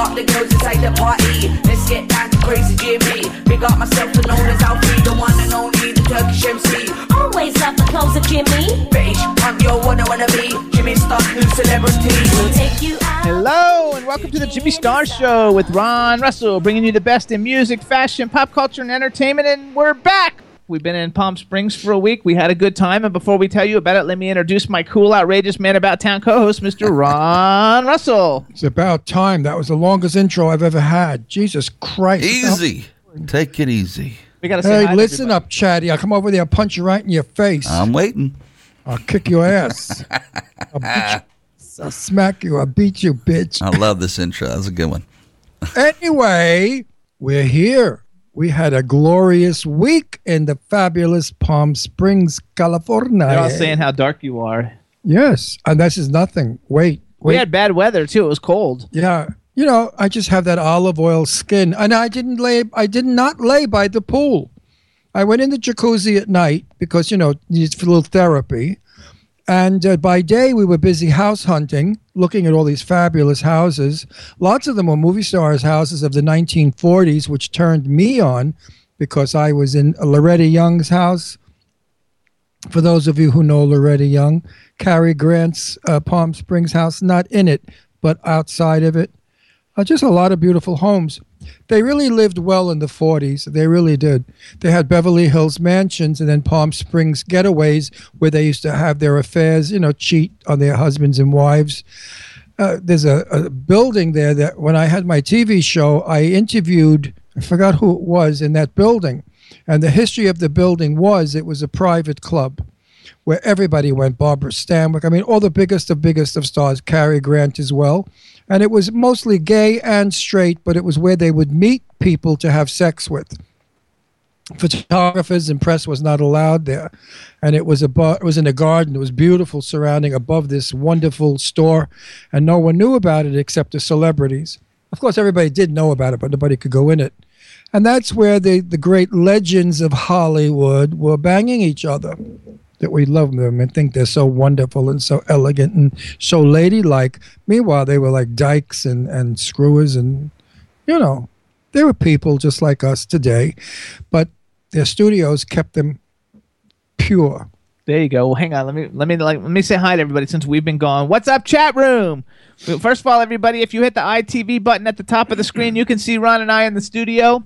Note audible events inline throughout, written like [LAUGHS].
Up the girls inside the party. Let's get down to crazy Jimmy. Big up myself and known as Alfie, the one and only, the Turkish MC. Always love the clothes of Jimmy. Bitch, I'm your one I wanna be. Jimmy Star, new celebrity. We'll take you out. Hello and welcome to the Jimmy Star Show with Ron Russell, bringing you the best in music, fashion, pop culture, and entertainment. And we're back. We've been in Palm Springs for a week. We had a good time. And before we tell you about it, let me introduce my cool, outrageous man about town co-host, Mr. [LAUGHS] Ron Russell. It's about time. That was the longest intro I've ever had. Jesus Christ. Easy. Take it easy. We got to say Hey, to listen everybody. up, Chatty. I'll come over there, I'll punch you right in your face. I'm waiting. I'll kick your ass. [LAUGHS] I'll, beat you. I'll smack you. I'll beat you, bitch. I love this intro. That's a good one. Anyway, we're here. We had a glorious week in the fabulous Palm Springs, California. They're all saying how dark you are. yes, and this is nothing. Wait, We had bad weather too. It was cold. Yeah. You know, I just have that olive oil skin, and I didn't lay. I did not lay by the pool. I went in the jacuzzi at night because you know needs a little therapy, and uh, by day we were busy house hunting, looking at all these fabulous houses. Lots of them were movie stars' houses of the 1940s, which turned me on because I was in Loretta Young's house. For those of you who know Loretta Young, Cary Grant's uh, Palm Springs house, not in it, but outside of it. Uh, just a lot of beautiful homes. They really lived well in the 40s. They really did. They had Beverly Hills mansions and then Palm Springs getaways where they used to have their affairs, you know, cheat on their husbands and wives. Uh, there's a, a building there that when I had my TV show, I interviewed, I forgot who it was in that building. And the history of the building was it was a private club where everybody went. Barbara Stanwyck, I mean, all the biggest of biggest of stars, Cary Grant as well. And it was mostly gay and straight, but it was where they would meet people to have sex with. Photographers and press was not allowed there, and it was above. It was in a garden. It was beautiful, surrounding above this wonderful store, and no one knew about it except the celebrities. Of course, everybody did know about it, but nobody could go in it. And that's where the, the great legends of Hollywood were banging each other. That we love them and think they're so wonderful and so elegant and so ladylike. Meanwhile, they were like dykes and, and screwers and, you know, they were people just like us today. But their studios kept them pure. There you go. Well, hang on. Let me let me like let me say hi to everybody since we've been gone. What's up, chat room? First of all, everybody, if you hit the ITV button at the top of the screen, you can see Ron and I in the studio.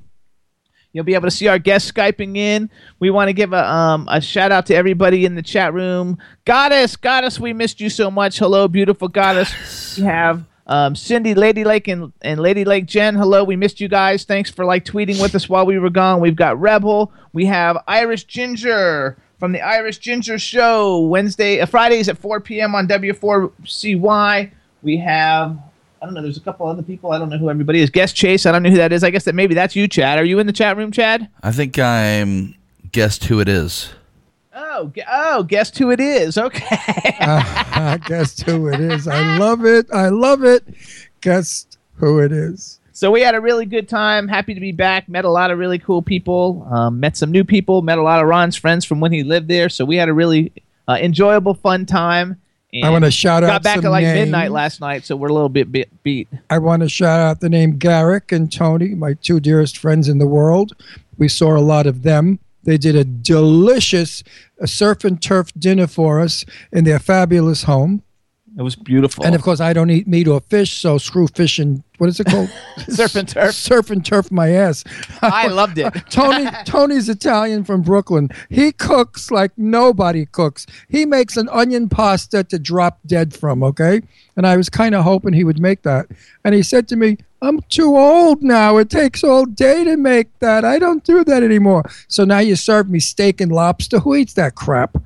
You'll be able to see our guests skyping in. We want to give a um, a shout out to everybody in the chat room. Goddess, Goddess, we missed you so much. Hello, beautiful Goddess. We have um, Cindy, Lady Lake, and, and Lady Lake Jen. Hello, we missed you guys. Thanks for like tweeting with us while we were gone. We've got Rebel. We have Irish Ginger from the Irish Ginger Show Wednesday, uh, Fridays at 4 p.m. on W4CY. We have I don't know. There's a couple other people. I don't know who everybody is. Guest Chase. I don't know who that is. I guess that maybe that's you, Chad. Are you in the chat room, Chad? I think I'm guessed who it is. Oh, oh, guess who it is? Okay. [LAUGHS] [LAUGHS] I guess who it is. I love it. I love it. Guess who it is. So we had a really good time. Happy to be back. Met a lot of really cool people. Um, met some new people. Met a lot of Ron's friends from when he lived there. So we had a really uh, enjoyable, fun time. I want to shout out Got back at like names. midnight last night, so we're a little bit bit beat. I want to shout out the name Garrick and Tony, my two dearest friends in the world. We saw a lot of them. They did a delicious uh, surf and turf dinner for us in their fabulous home. It was beautiful. And of course, I don't eat meat or fish, so screw fish and what is it called? [LAUGHS] Surf and turf. Surf and turf my ass. [LAUGHS] I loved it. [LAUGHS] Tony Tony's Italian from Brooklyn. He cooks like nobody cooks. He makes an onion pasta to drop dead from, okay? And I was kind of hoping he would make that. And he said to me, "I'm too old now. It takes all day to make that. I don't do that anymore." So now you serve me steak and lobster. Who eats that crap?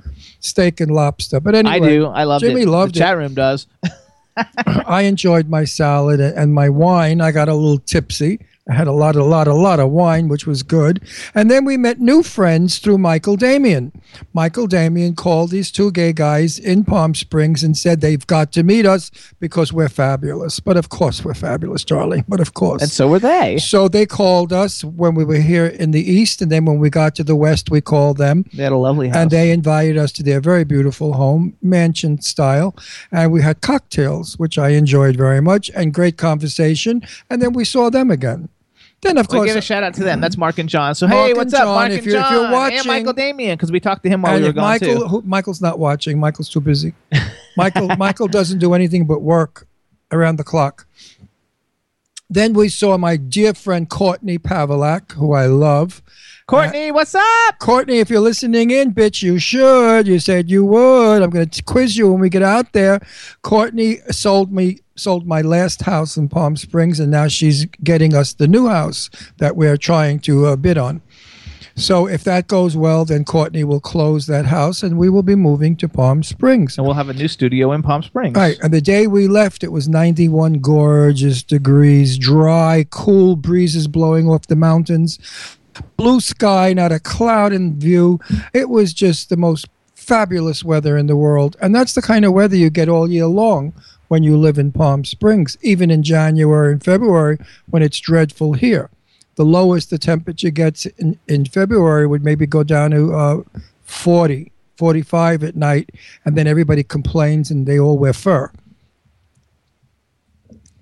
Steak and lobster. But anyway, I do. I loved Jimmy it. loved the it. chat room does. [LAUGHS] I enjoyed my salad and my wine. I got a little tipsy. I had a lot, a lot, a lot of wine, which was good. And then we met new friends through Michael Damian. Michael Damian called these two gay guys in Palm Springs and said they've got to meet us because we're fabulous. But of course, we're fabulous, darling. But of course. And so were they. so they called us when we were here in the East. And then when we got to the West, we called them They had a lovely house. and they invited us to their very beautiful home, mansion style, and we had cocktails, which I enjoyed very much, and great conversation. And then we saw them again. Then, of We'll course, give a shout out to them. That's Mark and John. So Mark hey, what's up, Mark if and you're- if John? you're watching, and Michael Damian, because we talked to him while we were if gone Michael, too. who, Michael's not watching. Michael's too busy. [LAUGHS] Michael, Michael doesn't do anything but work around the clock. Then we saw my dear friend Courtney Pavelak, who I love. Courtney, uh, what's up? Courtney, if you're listening in, bitch, you should. You said you would. I'm going to quiz you when we get out there. Courtney sold me sold my last house in Palm Springs, and now she's getting us the new house that we're trying to uh, bid on. So if that goes well, then Courtney will close that house, and we will be moving to Palm Springs. And we'll have a new studio in Palm Springs. Right, and the day we left, it was 91 gorgeous degrees, dry, cool breezes blowing off the mountains, blue sky, not a cloud in view. It was just the most fabulous weather in the world, and that's the kind of weather you get all year long when you live in Palm Springs, even in January and February when it's dreadful here. The lowest the temperature gets in, in February would maybe go down to uh, 40, 45 at night, and then everybody complains and they all wear fur.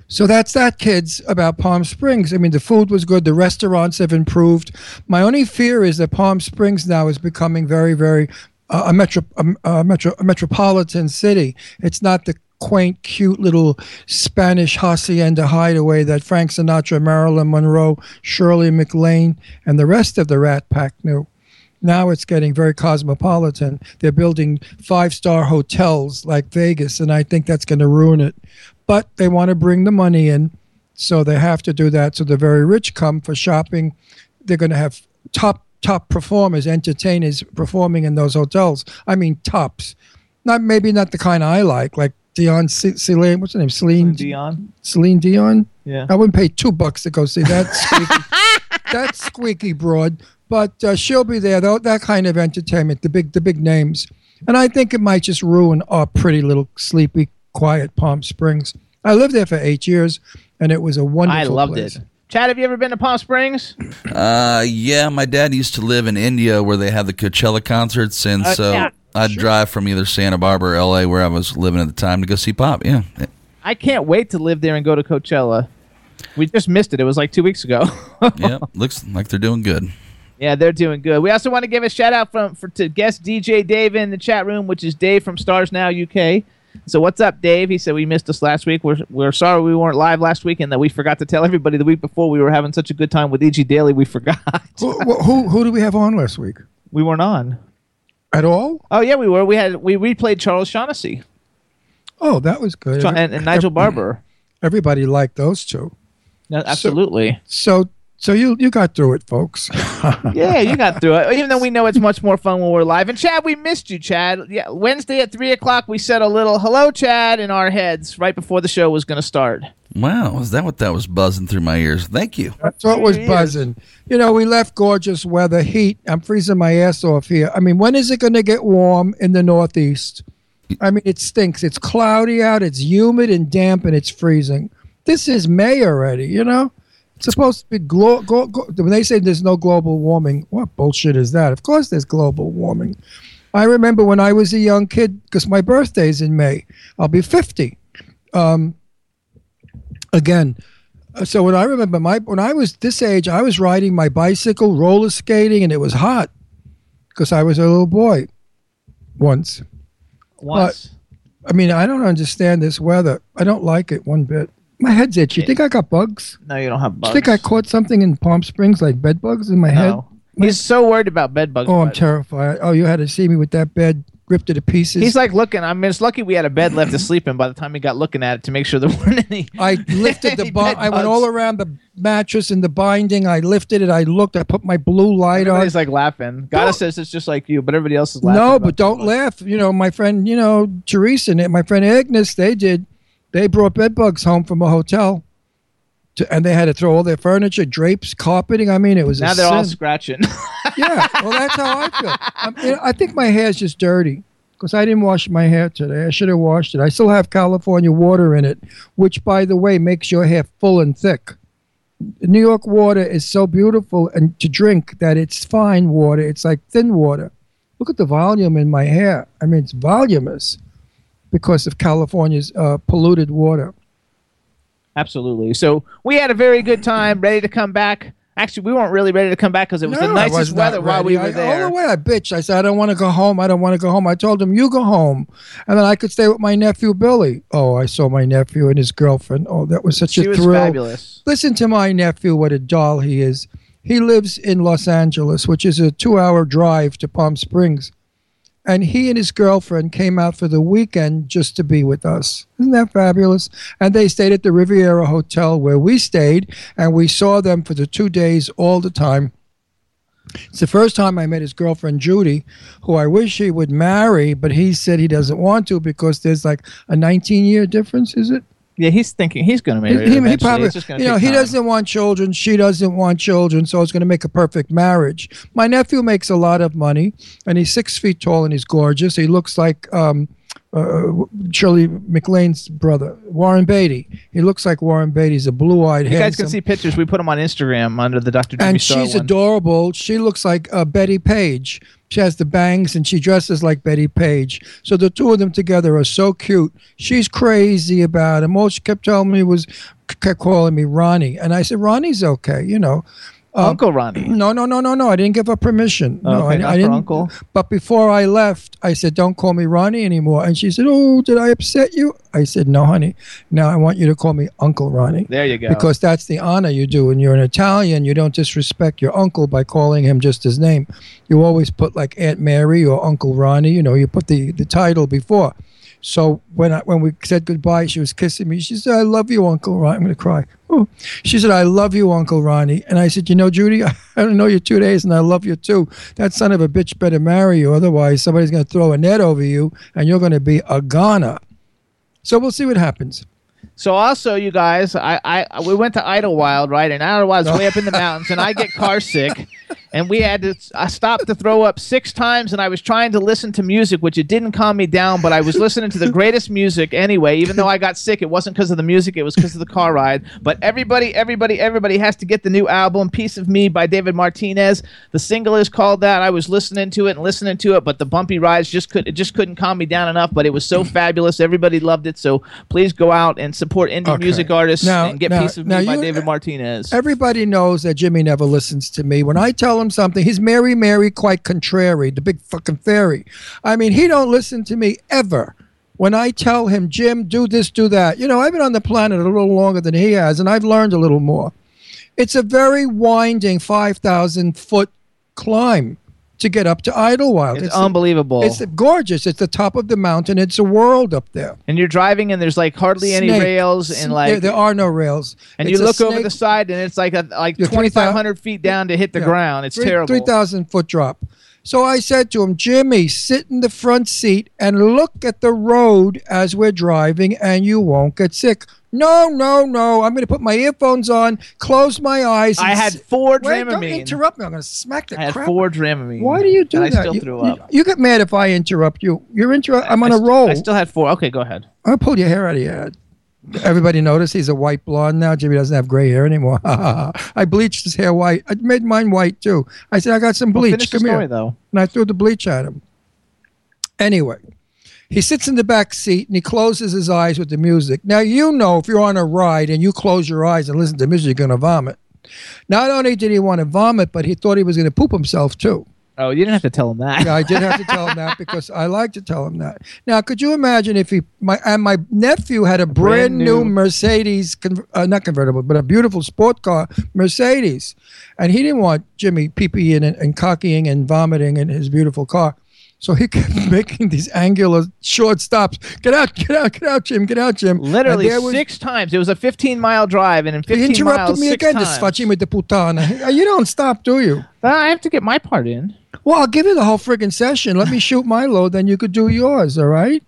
So that's that, kids, about Palm Springs. I mean, the food was good. The restaurants have improved. My only fear is that Palm Springs now is becoming very, very uh, a, metro, a, a, metro, a metropolitan city. It's not the quaint, cute little Spanish hacienda hideaway that Frank Sinatra, Marilyn Monroe, Shirley MacLaine, and the rest of the Rat Pack knew. Now it's getting very cosmopolitan. They're building five star hotels like Vegas, and I think that's going to ruin it. But they want to bring the money in, so they have to do that. So the very rich come for shopping. They're going to have top top performers, entertainers performing in those hotels. I mean, tops. Not maybe not the kind I like, like Dion C- Celine. What's her name? Celine Dion. Celine Dion. Yeah. I wouldn't pay two bucks to go see that [LAUGHS] squeaky, that squeaky broad, but uh, she'll be there. Though that kind of entertainment, the big the big names, and I think it might just ruin our pretty little sleepy, quiet Palm Springs. I lived there for eight years, and it was a wonderful. I loved place. it. Chad, have you ever been to Palm Springs? Uh, yeah, my dad used to live in Indio where they have the Coachella concerts, and Uh, so yeah, I'd drive from either Santa Barbara or L.A. where I was living at the time to go see Pop. Yeah, I can't wait to live there and go to Coachella. We just missed it. It was like two weeks ago. [LAUGHS] yeah, looks like they're doing good. yeah, they're doing good. We also want to give a shout out from for to guest DJ Dave in the chat room, which is Dave from Stars Now UK. So what's up, Dave? He said we missed us last week. We're we're sorry we weren't live last week, and that we forgot to tell everybody the week before we were having such a good time with EG Daily. We forgot Who, who who do we have on last week? we weren't on. At all? Oh yeah, we were. We had we replayed Charles Shaughnessy Oh, that was good. Cha- and, and Nigel [CLEARS THROAT] Barker. Everybody liked those two. No, absolutely. So so you you got through it, folks. [LAUGHS] [LAUGHS] yeah, you got through it. Even though we know it's much more fun when we're live. And Chad, we missed you, Chad. Yeah, Wednesday at three o'clock, we said a little "Hello, Chad" in our heads right before the show was going to start. Wow, is that what that was buzzing through my ears? Thank you. That's what was buzzing. You know, we left gorgeous weather, heat. I'm freezing my ass off here. I mean, when is it going to get warm in the Northeast? I mean, it stinks. It's cloudy out, it's humid and damp, and it's freezing. This is May already, you know? It's supposed to be glo- go- go- when they say there's no global warming. What bullshit is that? Of course, there's global warming. I remember when I was a young kid, because my birthday's in May. I'll be 50. Um, again, uh, so when I remember my when I was this age, I was riding my bicycle, roller skating, and it was hot because I was a little boy once. Once. I mean, I don't understand this weather. I don't like it one bit. My head's itchy. You think I got bugs? No, you don't have You bugs. think I caught something in Palm Springs like bed bugs in my head? No. He's so worried about bed bugs. Oh, I'm terrified. Oh, you had to see me with that bed ripped to pieces. He's like looking. I mean, it's lucky we had a bed left to sleep in by the time he got looking at it to make sure there weren't any. [LAUGHS] I lifted the [LAUGHS] bed I went bugs. all around the mattress and the binding. I lifted it. I looked. I put my blue light on. Everybody's like laughing. Gotta says it's just like you, but everybody else is laughing. No, but don't it. laugh. You know, my friend, you know, Teresa and my friend Agnes, they did. They brought bed bugs home from a hotel. To, and they had to throw all their furniture, drapes, carpeting. I mean, it was Now they're all scratching. [LAUGHS] yeah, well, that's how I feel. I, I think my hair's just dirty because I didn't wash my hair today. I should have washed it. I still have California water in it, which, by the way, makes your hair full and thick. New York water is so beautiful and to drink that it's fine water. It's like thin water. Look at the volume in my hair. I mean, it's voluminous because of California's uh, polluted water. Absolutely. So we had a very good time, ready to come back. Actually, we weren't really ready to come back because it was the No, I nicest was weather while we ready. were I- there. all the way I bitched. I said, I don't want to go home. I don't want to go home. I told him, you go home. And then I could stay with my nephew, Billy. Oh, I saw my nephew and his girlfriend. Oh, that was such she a was thrill. fabulous. Listen to my nephew, what a doll he is. He lives in Los Angeles, which is a two hour drive to Palm Springs. And he and his girlfriend came out for the weekend just to be with us. Isn't that fabulous? And they stayed at the Riviera Hotel where we stayed, and we saw them for the two days all the time. It's the first time I met his girlfriend Judy, who I wish he would marry, but he said he doesn't want to because there's like a 19 year difference, is it? Yeah, he's thinking he's going to marry her he- he probably, it's just going to you know, he time. doesn't want children. She doesn't want children, so it's going to make a perfect marriage. My nephew makes a lot of money, and he's six feet tall and he's gorgeous. He looks like um, uh, Shirley MacLaine's brother, Warren Beatty. He looks like Warren Beatty. He's a blue-eyed, You guys can see pictures. We put them on Instagram under the Dr. Jimmy and Star she's one. adorable. She looks like uh, Bettie Page. She has the bangs and she dresses like Bettie Page. So the two of them together are so cute. She's crazy about him. All she kept telling me was, kept calling me Ronnie. And I said, Ronnie's okay, you know. Um, Uncle Ronnie. No, no, no, no, no. I didn't give her permission. no, Okay, I, I didn't. Uncle? But before I left, I said, "Don't call me Ronnie anymore." And she said, "Oh, did I upset you?" I said, "No, honey. Now I want you to call me Uncle Ronnie." There you go. Because that's the honor you do. When you're an Italian, you don't disrespect your uncle by calling him just his name. You always put like Aunt Mary or Uncle Ronnie. You know, you put the, the title before. So when I, when we said goodbye, she was kissing me. She said, "I love you, Uncle Ronnie." I'm going to cry. Oh. She said, "I love you, Uncle Ronnie." And I said, "You know, Judy, [LAUGHS] I don't know you two days, and I love you too. That son of a bitch better marry you, otherwise somebody's going to throw a net over you, and you're going to be a goner." So we'll see what happens. So also, you guys, I, I we went to Idlewild, right? And Idlewild is way up in the [LAUGHS] mountains, and I get car sick, and we had to. I stopped to throw up six times, and I was trying to listen to music, which it didn't calm me down, but I was listening to the greatest music anyway. Even though I got sick, it wasn't because of the music; it was because of the car ride. But everybody, everybody, everybody has to get the new album, "Piece of Me" by David Martinez. The single is called that. I was listening to it and listening to it, but the bumpy rides just could it just couldn't calm me down enough. But it was so fabulous; everybody loved it. So please go out and support indie Okay. music artists Now- and get now- "Piece of Me" by you- David Martinez. Everybody knows that Jimmy never listens to me. When I tell him something, he's Mary Mary quite contrary, the big fucking fairy. I mean, he don't listen to me ever. When I tell him, Jim, do this, do that. You know, I've been on the planet a little longer than he has, and I've learned a little more. It's a very winding 5,000 foot climb to get up to Idlewild. It's unbelievable. It's gorgeous. It's the top of the mountain. It's a world up there. and you're driving, and there's like hardly any rails, and like there, there are no rails. and It's you look over the side, and it's like a, like 2,500 feet down to hit the Yeah. ground. It's Three- terrible. 3,000 foot drop. So I said to him, Jimmy, sit in the front seat and look at the road as we're driving, and you won't get sick. No, no, no. I'm going to put my earphones on, close my eyes. I had four Wait, don't interrupt me. I'm going to smack the I had crap. four Dramamine. Why do you do and that? I still you, threw you- up. You, get mad if I interrupt you. You're interrupt. I'm on I a st- roll. I still had four. Okay, go ahead. I pulled your hair out of your head. Everybody notice he's a white blonde now. Jimmy doesn't have gray hair anymore. [LAUGHS] I bleached his hair white. I made mine white too. I said, I got some Well, bleach. the Come story here. though. And I threw the bleach at him. Anyway, he sits in the back seat and he closes his eyes with the music. Now, you know, if you're on a ride and you close your eyes and listen to music, you're going to vomit. Not only did he want to vomit, but he thought he was going to poop himself too. Oh, you didn't have to tell him that. Yeah, I did have to [LAUGHS] tell him that because I like to tell him that. Now, could you imagine if he my and my nephew had a brand, brand new new- Mercedes, uh, not convertible, but a beautiful sport car Mercedes, and he didn't want Jimmy peeing and, and cockying and vomiting in his beautiful car. So he kept [LAUGHS] making these angular short stops. Get out, get out, get out, Jim, get out, Jim. Literally was- six times. It was a 15 mile drive, and in 15 miles, He interrupted miles, me again, times. this facime de putana. You don't stop, do you? Uh, I have to get my part in. Well, I'll give you the whole friggin' session. Let me [LAUGHS] shoot my load, then you could do yours, all right?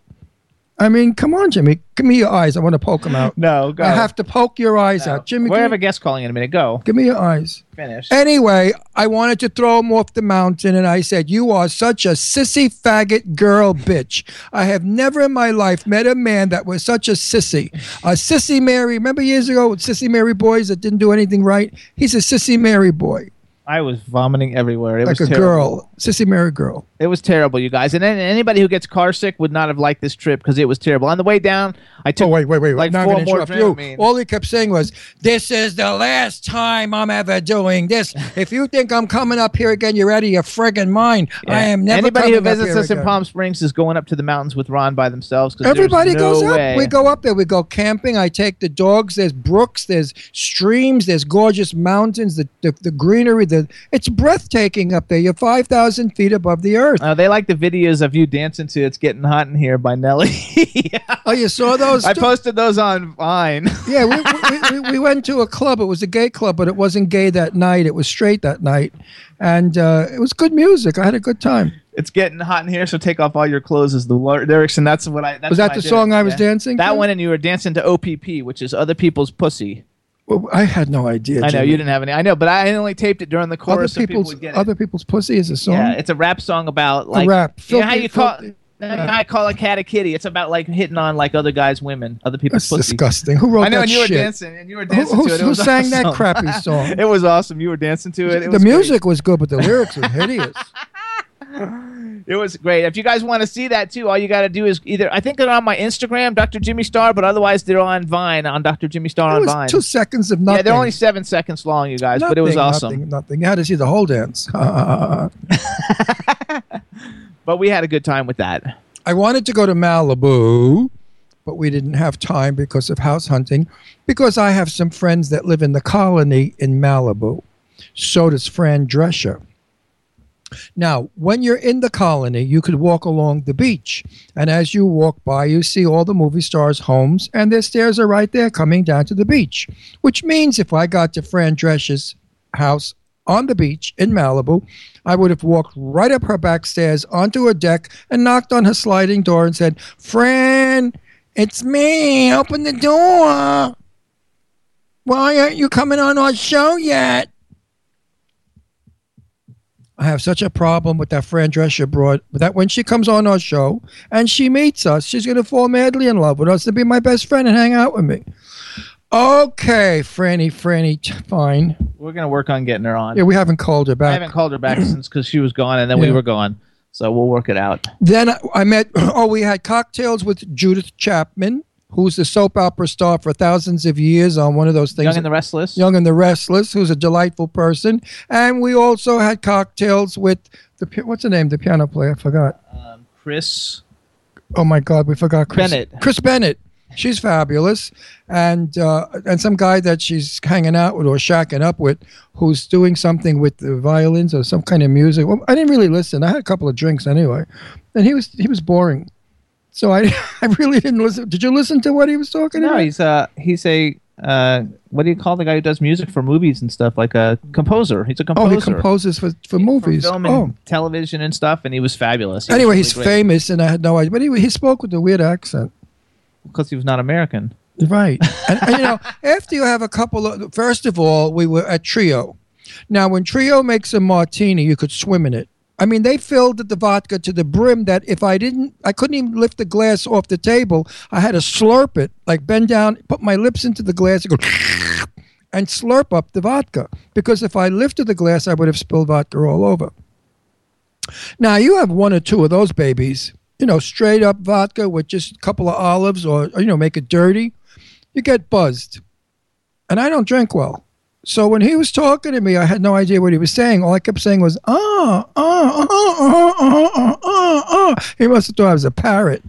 I mean, come on, Jimmy. Give me your eyes. I want to poke them out. No, go. I have to poke your eyes out. Jimmy, we have a guest calling in a minute. Go. give me your eyes. Finish. Anyway, I wanted to throw him off the mountain, and I said, You are such a sissy faggot girl bitch. I have never in my life met a man that was such a sissy. A sissy Mary. Remember years ago with sissy Mary boys that didn't do anything right? He's a sissy Mary boy, I was vomiting everywhere. It like was a terrible. girl. Sissy Mary girl. It was terrible, you guys. And then anybody who gets car sick would not have liked this trip because it was terrible. On the way down, I took Oh wait, wait, wait! like now I'm four more you. All he kept saying was, "This is the last time I'm ever doing this. [LAUGHS] If you think I'm coming up here again, you're out of your friggin' mind. I am never Anybody who visits us in. Palm Springs is going up to the mountains with Ron by themselves. Everybody there's goes no up. We go up there. We go camping. I take the dogs. There's brooks. There's streams. There's gorgeous mountains. The the, the greenery. The it's breathtaking up there. You're five thousand feet above the earth. Uh, they like the videos of you dancing to "It's Getting Hot in Here" by Nelly. [LAUGHS] oh, you saw those? I posted those on Vine. [LAUGHS] Yeah, we, we, we, we went to a club. It was a gay club, but it wasn't gay that night. It was straight that night, and uh, it was good music. I had a good time. it's getting hot in here, so take off all your clothes. Is the lyr- lyrics, and that's what I. That's Was that I the did. song I was Yeah. dancing? That to? one, and you were dancing to OPP, which is other people's pussy. Well, I had no idea. I know Jimmy. you didn't have any. I know, but I only taped it during the Other chorus so people people's other people's pussy is a song. Yeah, it's a rap song about like rap. You know how you call. filthy- know I call a cat a kitty. It's about like hitting on like other guys' women, other people's That's pussy. disgusting. Who wrote I know, that and you were dancing, and you were Who- dancing who- to it. it who was sang that crappy [LAUGHS] song? it was awesome. You were dancing to it. it the was great. music was good, but the lyrics were hideous. [LAUGHS] It was great. If you guys want to see that too, all you got to do is either I think they're on my Instagram, Dr. Jimmy Star, but otherwise they're on Vine on Dr. Jimmy Star on Vine. two seconds of nothing. yeah, they're only seven seconds long, you guys, but it was awesome. Nothing, nothing. You had to see the whole dance. [LAUGHS] [LAUGHS] But we had a good time with that. I wanted to go to Malibu, but we didn't have time because of house hunting. Because I have some friends that live in the colony in Malibu. So does Fran Drescher. Now, when you're in the colony, you could walk along the beach. And as you walk by, you see all the movie stars' homes, and their stairs are right there coming down to the beach. Which means if I got to Fran Drescher's house on the beach in Malibu, I would have walked right up her back stairs onto her deck and knocked on her sliding door and said, Fran, it's me. Open the door. Why aren't you coming on our show yet? I have such a problem with that Fran Drescher broad that when she comes on our show and she meets us, she's going to fall madly in love with us and be my best friend and hang out with me. Okay, Franny, Franny, fine. We're gonna work on getting her on. Yeah, we haven't called her back. I haven't called her back since because she was gone, and then we were gone. So we'll work it out. Then I- I met, [CLEARS THROAT] oh, we had cocktails with Judith Chapman, who's the soap opera star for thousands of years on one of those things. Young and the Restless. Young and the Restless, who's a delightful person. And we also had cocktails with the, what's the name, the piano player? I forgot. Um, Chris. Oh my God, we forgot Chris Bennett. Chris Bennett. She's fabulous, and uh, and some guy that she's hanging out with or shacking up with, who's doing something with the violins or some kind of music. Well, I didn't really listen. I had a couple of drinks anyway, and he was he was boring. So I [LAUGHS] I really didn't listen. Did you listen to what he was talking No, about? he's uh he's a uh what do you call the guy who does music for movies and stuff like a composer. He's a composer. oh, he composes for for movies. film and oh, television and stuff, and he was fabulous. He was anyway, really he's great famous, and I had no idea. But anyway, he spoke with a weird accent. because he was not American. Right. [LAUGHS] and, and, you know, after you have a couple of, first of all, we were at Trio. Now, when Trio makes a martini, you could swim in it. I mean, they filled the vodka to the brim that if I didn't, I couldn't even lift the glass off the table. I had to slurp it, like bend down, put my lips into the glass and go, [LAUGHS] and slurp up the vodka. Because if I lifted the glass, I would have spilled vodka all over. Now, you have one or two of those babies, you know, straight up vodka with just a couple of olives or, you know, make it dirty you get buzzed. And I don't drink well. So when he was talking to me, I had no idea what he was saying. All I kept saying was, ah, ah, ah, ah, ah, ah, ah, ah. He must have thought I was a parrot.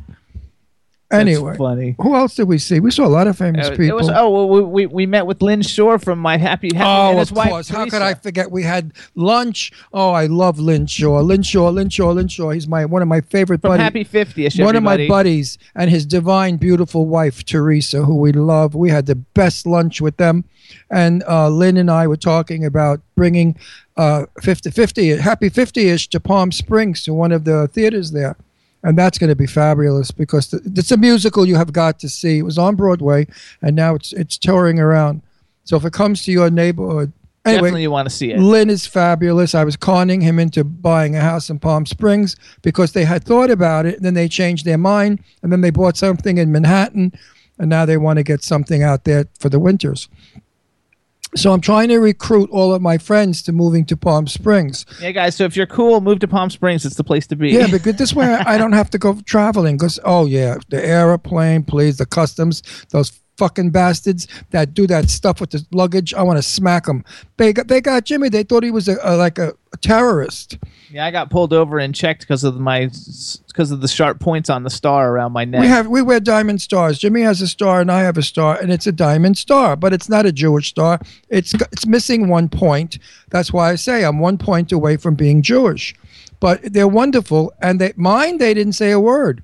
That's Anyway, funny. who else did we see? We saw a lot of famous Uh, people. It was oh well, we, we we met with Lynn Shore from My Happy Happy Oh, and his of wife. course. How could Teresa. I forget? We had lunch. Oh, I love Lynn Shaw. Lynn Shaw, Lynn Shaw, Lynn Shaw. He's my one of my favorite From buddies. Happy 50ish. one of my everybody. buddies and his divine, beautiful wife, Teresa, who we love. We had the best lunch with them. And uh, Lynn and I were talking about bringing uh, 50, 50, Happy 50 ish to Palm Springs to one of the theaters there. And that's going to be fabulous because th- it's a musical you have got to see. It was on Broadway and now it's, it's touring around. So if it comes to your neighborhood, anyway, Definitely you want to see it. Lynn is fabulous. I was conning him into buying a house in Palm Springs because they had thought about it, and then they changed their mind, and then they bought something in Manhattan, and now they want to get something out there for the winters. So I'm trying to recruit all of my friends to moving to Palm Springs. Yeah, guys. So if you're cool, move to Palm Springs. It's the place to be. Yeah, [LAUGHS] because this way I don't have to go traveling. Because oh yeah, the airplane, please, the customs, those fucking bastards that do that stuff with the luggage. I want to smack them. They got they got Jimmy. They thought he was a, a like a, a terrorist. Yeah, I got pulled over and checked because of my because of the sharp points on the star around my neck. We have we wear diamond stars. Jimmy has a star and I have a star, and it's a diamond star, but it's not a Jewish star. It's it's missing one point. That's why I say I'm one point away from being Jewish. But they're wonderful, and they mine they didn't say a word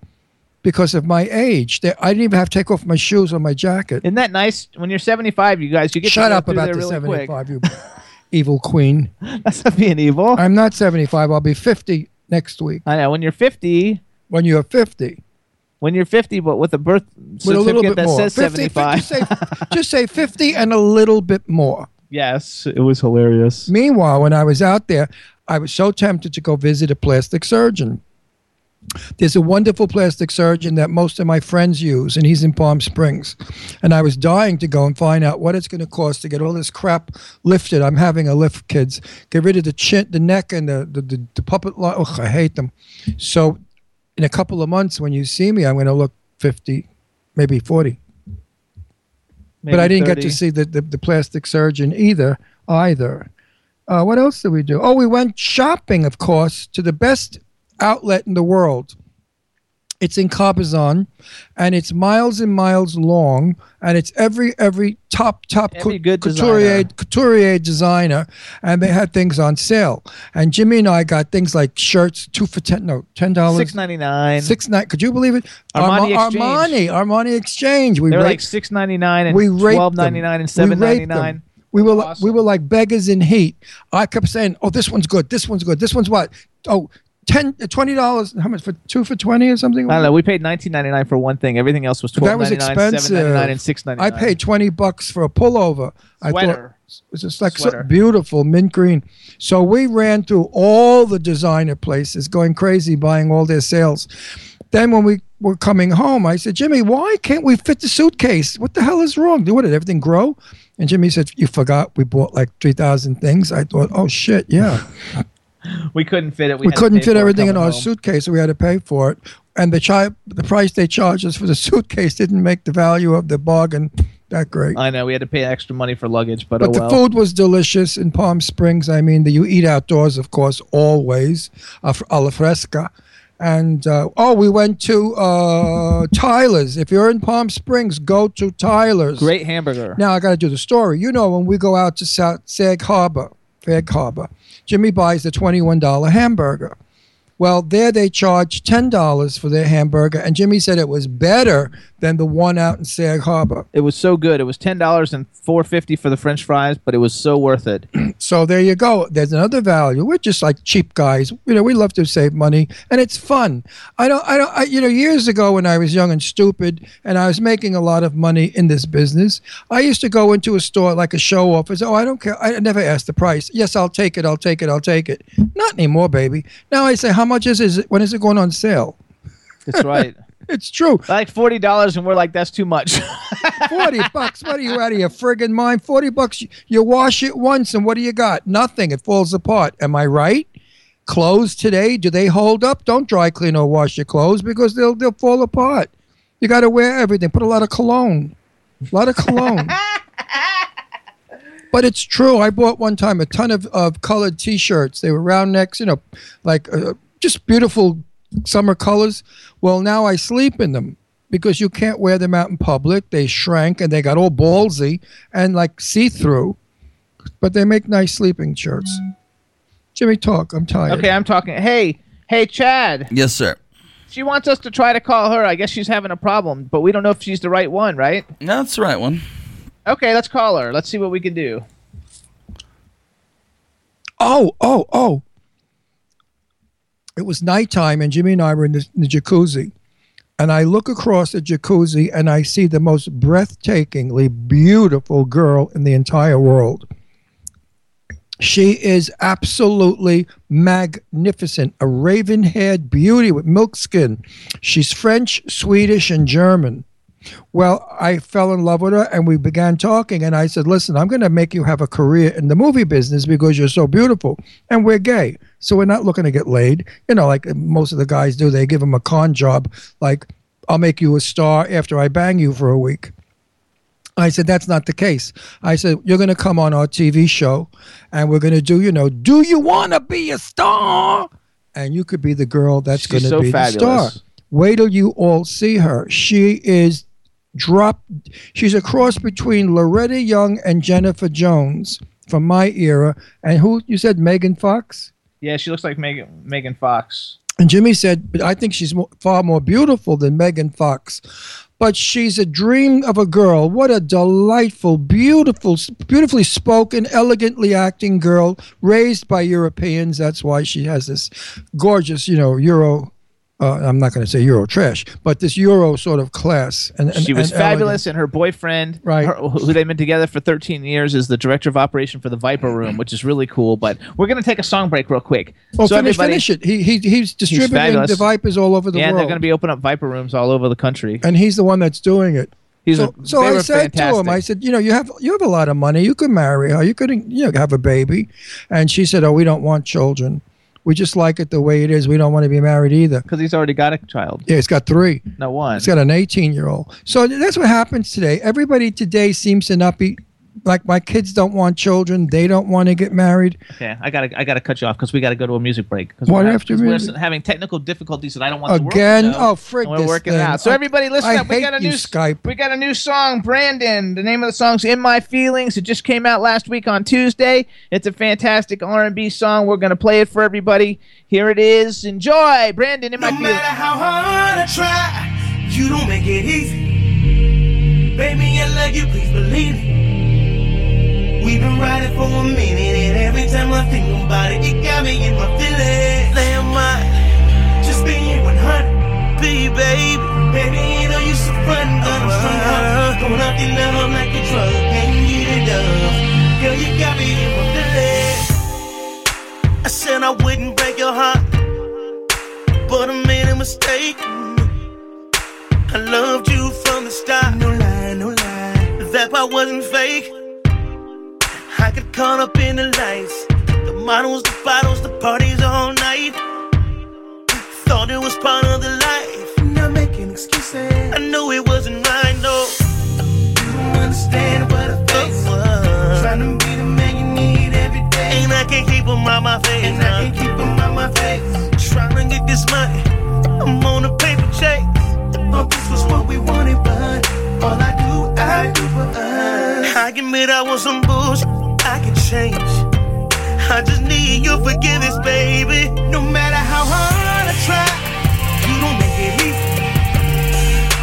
because of my age. They, I didn't even have to take off my shoes or my jacket. Isn't that nice? When you're 75, you guys, you get Shut up about the really 75, you [LAUGHS] [LAUGHS] evil queen. That's not being evil. I'm not 75. I'll be 50 next week. I know. When you're 50, When you're 50, when you're 50, but with a birth with certificate bit that more. says 50, 75. just, say, just say 50 and a little bit more. [LAUGHS] yes, it was hilarious. Meanwhile, when I was out there, I was so tempted to go visit a plastic surgeon. There's a wonderful plastic surgeon that most of my friends use, and he's in Palm Springs. And I was dying to go and find out what it's going to cost to get all this crap lifted. I'm having a lift, kids. Get rid of the chin, the neck, and the the, the, the puppet line. Ugh, I hate them. So, in a couple of months, when you see me, I'm going to look 50, maybe 40 but I didn't get to see the, the, the plastic surgeon either. Either. Uh, what else did we do? Oh, we went shopping, of course, to the best outlet in the world. It's in Cabazon, and it's miles and miles long, and it's every every top top Every good couturier designer. couturier designer, and they had things on sale. And Jimmy and I got things like shirts, two for ten, no, ten dollars, Six ninety nine. Could you believe it? Armani Arma- Exchange. Armani, Armani Exchange. We They were rate- like six ninety nine and we raped twelve ninety nine and seven ninety nine. We ninety raped them. nine. We were li- we were like beggars in heat. I kept saying, "Oh, this one's good. This one's good. This one's what? Oh, 10 20 dollars. How much for two for twenty or something? I don't know. We paid nineteen ninety nine for one thing. Everything else was twelve that was ninety nine, expensive. seven ninety nine, and six ninety I paid twenty bucks for a pullover. I thought Sweater. it was just like so Sweater. beautiful mint green. So we ran through all the designer places, going crazy, buying all their sales. Then when we were coming home, I said, Jimmy, why can't we fit the suitcase? What the hell is wrong? Do what did everything grow? And Jimmy said, You forgot we bought like three thousand things. I thought, Oh shit, yeah. [LAUGHS] We couldn't fit it. We, we couldn't fit everything in our home. suitcase, so we had to pay for it. And the chi- the price they charged us for the [LAUGHS] suitcase didn't make the value of the bargain that great. I know we had to pay extra money for luggage, but, But oh the well. food was delicious in Palm Springs. I mean, the, you eat outdoors, of course, always, alla fresca. And uh, oh, we went to uh, Tyler's. If you're in Palm Springs, go to Tyler's. Great hamburger. Now I got to do the story. You know, when we go out to South Sag Harbor, Sag Harbor, Jimmy buys the twenty-one dollar hamburger. Well, there they charge ten dollars for their hamburger, and Jimmy said it was better than the one out in Sag Harbor. It was so good. It was ten dollars and four fifty for the French fries, but it was so worth it. [CLEARS THROAT] So there you go. There's another value. We're just like cheap guys. You know, we love to save money, and it's fun. I don't. I don't. I, you know, years ago when I was young and stupid, and I was making a lot of money in this business, I used to go into a store like a show off and say, "Oh, I don't care. I never ask the price. Yes, I'll take it. I'll take it. I'll take it." Not anymore, baby. Now I say, "How much is it? When is it going on sale?" That's right. [LAUGHS] It's true. like forty dollars, and we're like, that's too much. [LAUGHS] 40 bucks. What are you out of your friggin' mind? 40 bucks. you- You wash it once and what do you got? Nothing. It falls apart. Am I right? Clothes today, do they hold up? Don't dry clean or wash your clothes because they'll they'll fall apart. You got to wear everything. Put a lot of cologne. A lot of cologne. [LAUGHS] But it's true. I bought one time a ton of, of colored T-shirts. They were round necks, you know, like uh, just beautiful summer colors. Well, now I sleep in them because you can't wear them out in public. They shrank and they got all ballsy and like see through. But they make nice sleeping shirts. Jimmy, talk. I'm tired. Okay, I'm talking. Hey, hey, Chad. Yes, sir. She wants us to try to call her. I guess she's having a problem, but we don't know if she's the right one, right? No, that's the right one. Okay, let's call her. Let's see what we can do. Oh, oh, oh. It was nighttime, and Jimmy and I were in the, in the jacuzzi. And I look across the jacuzzi and I see the most breathtakingly beautiful girl in the entire world. She is absolutely magnificent, a raven haired beauty with milk skin. She's French, Swedish, and German. Well, I fell in love with her and we began talking. And I said, Listen, I'm going to make you have a career in the movie business because you're so beautiful. And we're gay. So we're not looking to get laid. You know, like most of the guys do, they give them a con job, like, I'll make you a star after I bang you for a week. I said, that's not the case. I said, you're going to come on our TV show and we're going to do, you know, do you want to be a star? And you could be the girl that's going to so be the star. Wait till you all see her. She is drop. She's a cross between Loretta Young and Jennifer Jones from my era. And who you said Megan Fox? Yeah, she looks like Megan Megan Fox. And Jimmy said, but I think she's mo far more beautiful than Megan Fox. But she's a dream of a girl. What a delightful, beautiful, beautifully spoken, elegantly acting girl, raised by Europeans. That's why she has this gorgeous, you know, Euro. Uh, I'm not going to say Euro trash, but this Euro sort of class. And, and She was and elegant. fabulous, and her boyfriend, Right. her- who they've been together for 13 years, is the director of operation for the Viper Room, which is really cool. But we're gonna take a song break real quick. Well, so finish, finish it. He, he, he's distributing fabulous. the Vipers all over the yeah, world. they're gonna be opening up Viper Rooms all over the country. and he's the one that's doing it. He's so, a, so I said to him. I said, you know, you have you have a lot of money. You could marry her. You could you know have a baby. And she said, oh, we don't want children. We just like it the way it is. We don't want to be married either. because he's already got a child, Yeah, he's got three. no one. He's got an 18 year old. So that's what happens today. Everybody today seems to not be like my kids don't want children. They don't want to get married. Okay, I gotta I gotta cut you off because we gotta go to a music break. 'cause What we're, after we're having technical difficulties that I don't want Again? to know. Oh, frig And we're this working it thing. out. So everybody, listen I up. We got a new Skype. We got a new song, Brandon. The name of the song's "In My Feelings." It just came out last week on Tuesday. It's a fantastic R&B song. We're gonna play it for everybody. Here it is. Enjoy, Brandon. In my No feelings. matter how hard I try, you don't make it easy. Baby, I love you, please believe me. It, it got me in my feelings. Damn, my just being 100, be baby. Baby, you know you so fun, but I'm strung out. Going out the love like a drug, can't get it up. Girl, you got me in my feelings. I said I wouldn't break your heart but I made a mistake. I loved you from the start. No lie, no lie. That part wasn't fake. I got caught up in the lights. Models, the bottles, the parties all night. Thought it was part of the life. Not making excuses. I know it wasn't right, no. You don't understand what I uh, face. Uh. Trying to be the man you need every day. And I can't keep them out my face. And I can't keep them out my face. Trying to get this money. I'm on a paper chase. Thought this was what we wanted, but all I do, I do for us. I admit I was some bullshit. I can change. I just need your forgiveness, baby. No matter how hard I try, you don't make it easy.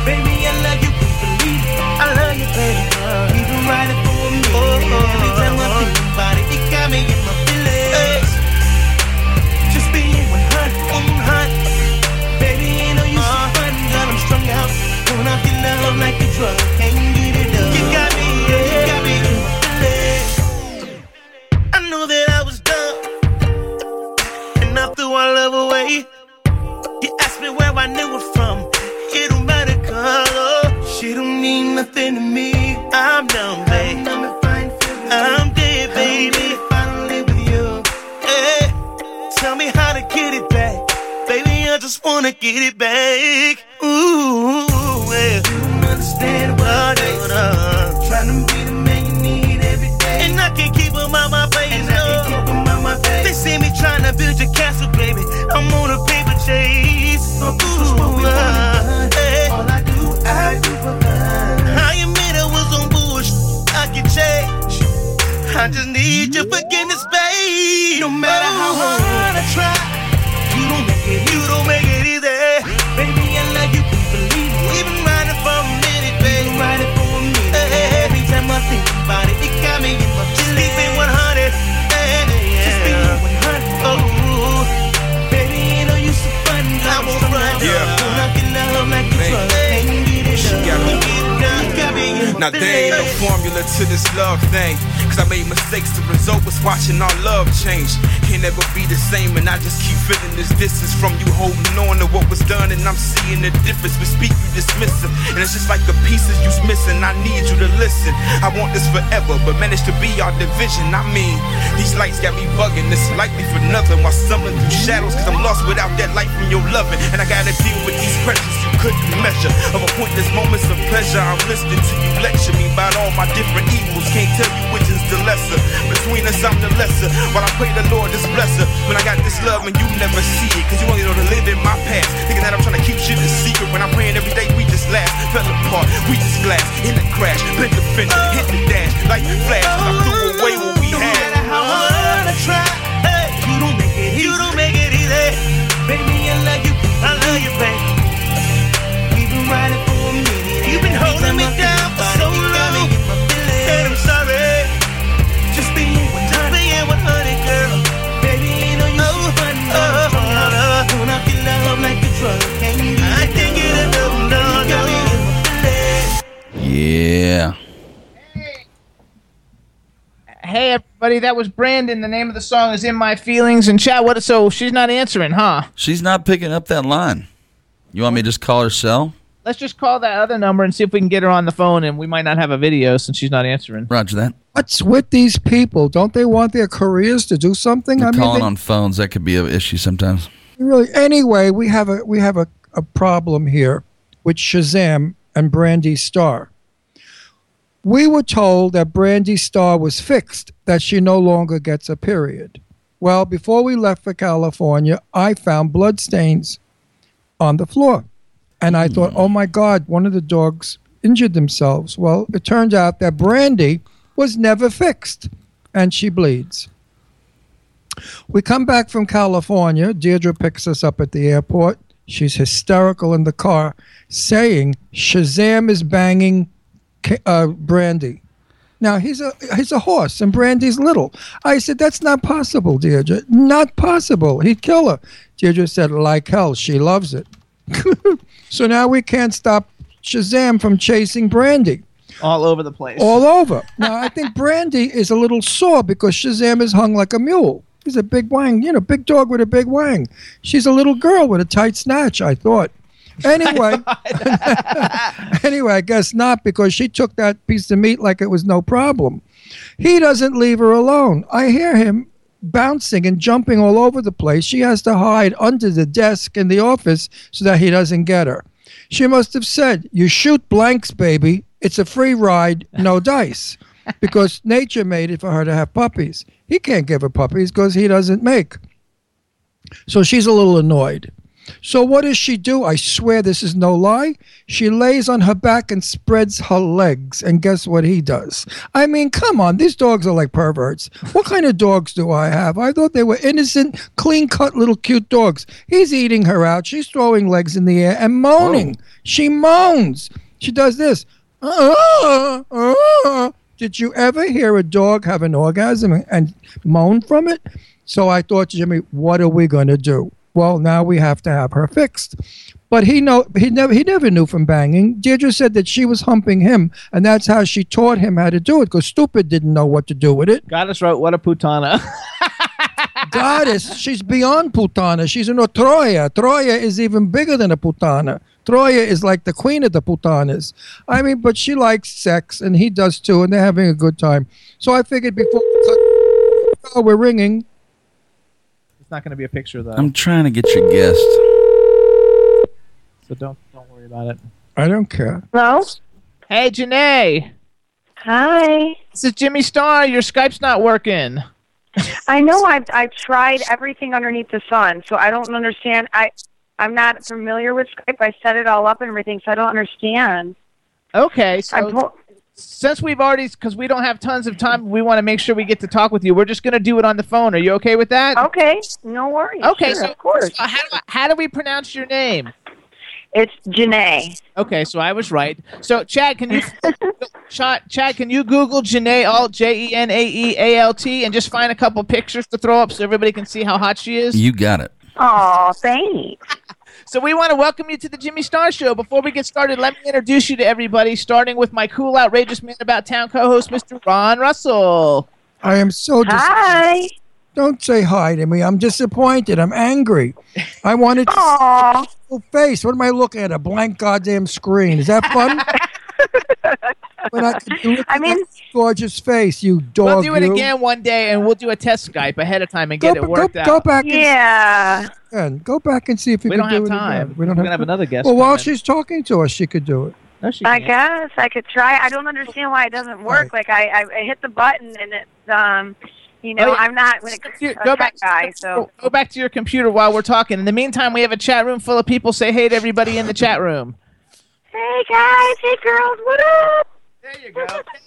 Baby, I love you, please believe. I love you, baby. We've been riding for a minute. Every time I think about it, it got me in my feelings. Just being 100, 100. Baby, you know you so fun, girl, I'm strung out. Going off your love like a drug, can't get away. You asked me where I knew it from. It don't matter color. She don't mean nothing to me. I'm numb, babe. I'm dead, baby. Finally with you. Hey, tell me how to get it back. Baby, I just wanna get it back. Ooh, yeah. You don't understand what I do. Trying to be the man you need every day. And I can't build your castle, baby. I'm on a paper chase. Ooh, uh, hey. All I do, I do for fun. How you made it was on bullshit. I can change. I just need your forgiveness, babe. No matter how hard I try, you don't make it. You don't make it Now there ain't no formula to this love thing. Cause I made mistakes, the result was watching our love change. Can't never be the same, and I just keep feeling this distance from you, holding on to what was done, and I'm seeing the difference. We speak, you dismiss them. And it's just like the pieces you's missing. I need you to listen. I want this forever, but managed to be our division. I mean, these lights got me bugging. It's likely for nothing while stumbling through shadows, cause I'm lost without that light from your loving. And I gotta deal with these pressures you couldn't measure. Of a pointless moments of pleasure, I'm listening to you lecture me about all my different evils. Can't tell you which is the lesser. Between us, I'm the lesser. While I pray the Lord When I got this love and you never see it, cause you only know to live in my past. Thinking that I'm trying to keep shit a secret. When I'm praying every day, we just laugh. Fell apart, we just glass. In the crash, bent the fender, hit the dash. Like flash, everybody, that was Brandon. The name of the song is "In My Feelings." And chat, what? So she's not answering, huh? She's not picking up that line. You want me to just call her cell? Let's just call that other number and see if we can get her on the phone. And we might not have a video since she's not answering. Roger that. What's with these people? Don't they want their careers to do something? They're I calling they- on phones. That could be an issue sometimes. really anyway we have a we have a, a problem here with shazam and brandy star we were told that brandy star was fixed that she no longer gets a period well before we left for california i found blood stains on the floor and i thought oh my god one of the dogs injured themselves well it turned out that brandy was never fixed and she bleeds we come back from California. Deirdre picks us up at the airport. She's hysterical in the car, saying Shazam is banging uh, Brandy. Now he's a he's a horse, and Brandy's little. I said that's not possible, Deirdre. Not possible. He'd kill her. Deirdre said, like hell, she loves it. [LAUGHS] so now we can't stop Shazam from chasing Brandy All over the place. all over. Now I think Brandy is a little sore because Shazam is hung like a mule. He's a big wang, you know, big dog with a big wang. She's a little girl with a tight snatch, I thought. Anyway, [LAUGHS] [LAUGHS] anyway, I guess not because she took that piece of meat like it was no problem. He doesn't leave her alone. I hear him bouncing and jumping all over the place. She has to hide under the desk in the office so that he doesn't get her. She must have said, You shoot blanks, baby. It's a free ride, no [LAUGHS] dice. Because nature made it for her to have puppies. He can't give her puppies because he doesn't make. So she's a little annoyed. So what does she do? I swear this is no lie. She lays on her back and spreads her legs. And guess what he does? I mean, come on, these dogs are like perverts. What kind of dogs do I have? I thought they were innocent, clean cut little cute dogs. He's eating her out. She's throwing legs in the air and moaning. She moans. She does this. "Ah, ah." Did you ever hear a dog have an orgasm and, and moan from it? So I thought, Jimmy, what are we going to do? Well, now we have to have her fixed. But he know he never he never knew from banging. Deirdre said that she was humping him, and that's how she taught him how to do it. Because stupid didn't know what to do with it. Goddess wrote, "What a putana." [LAUGHS] Goddess, she's beyond putana. She's in a Troya. Troya is even bigger than a putana. Troya is like the queen of the putanas. I mean, but she likes sex, and he does too, and they're having a good time. So I figured before we cut, oh, [LAUGHS] we're ringing. It's not going to be a picture though, I'm trying to get your guest. so don't don't worry about it. I don't care. Hello? Hey, Jenae, Hi. this is Jimmy Star. Your Skype's not working. I know I've I've tried everything underneath the sun, so I don't understand. I I'm not familiar with Skype. I set it all up and everything, so I don't understand. Okay, I so pull, since we've already, because we don't have tons of time, we want to make sure we get to talk with you. We're just going to do it on the phone. Are you okay with that? okay, no worries. Okay, sure, so of course. so how, do, how do we pronounce your name? It's Jenae. Okay, so I was right. So Chad, can you [LAUGHS] Chad, Chad, can you Google Jenae Alt J E N A E A L T and just find a couple pictures to throw up so everybody can see how hot she is? You got it. Oh, thanks. So we want to welcome you to the Jimmy Star Show. Before we get started, let me introduce you to everybody, starting with my cool, outrageous man about town co-host, Mr. Ron Russell. I am so dis- Hi. Don't say hi to me. I'm disappointed. I'm angry. I wanted to [LAUGHS] Aw. see your face. What am I looking at? A blank goddamn screen. Is that fun? [LAUGHS] when [LAUGHS] I, could look I mean- gorgeous face, you dog. We'll do it you. again one day, and we'll do a test Skype ahead of time and Go, get it worked go, out. back. Yeah. And, go back and see if you we can don't do have it time. again. We don't We're have, have another guest. Well, come while she's talking to us, she could do it. no, she I guess I could try. I don't understand why it doesn't work. Like I, I, I hit the button and it's um, you know, Oh, yeah. I'm not when it comes to go back guy. So go back to your computer while we're talking. In the meantime, we have a chat room full of people. Say hey to everybody in the chat room. Hey guys, hey girls, what up? There you go.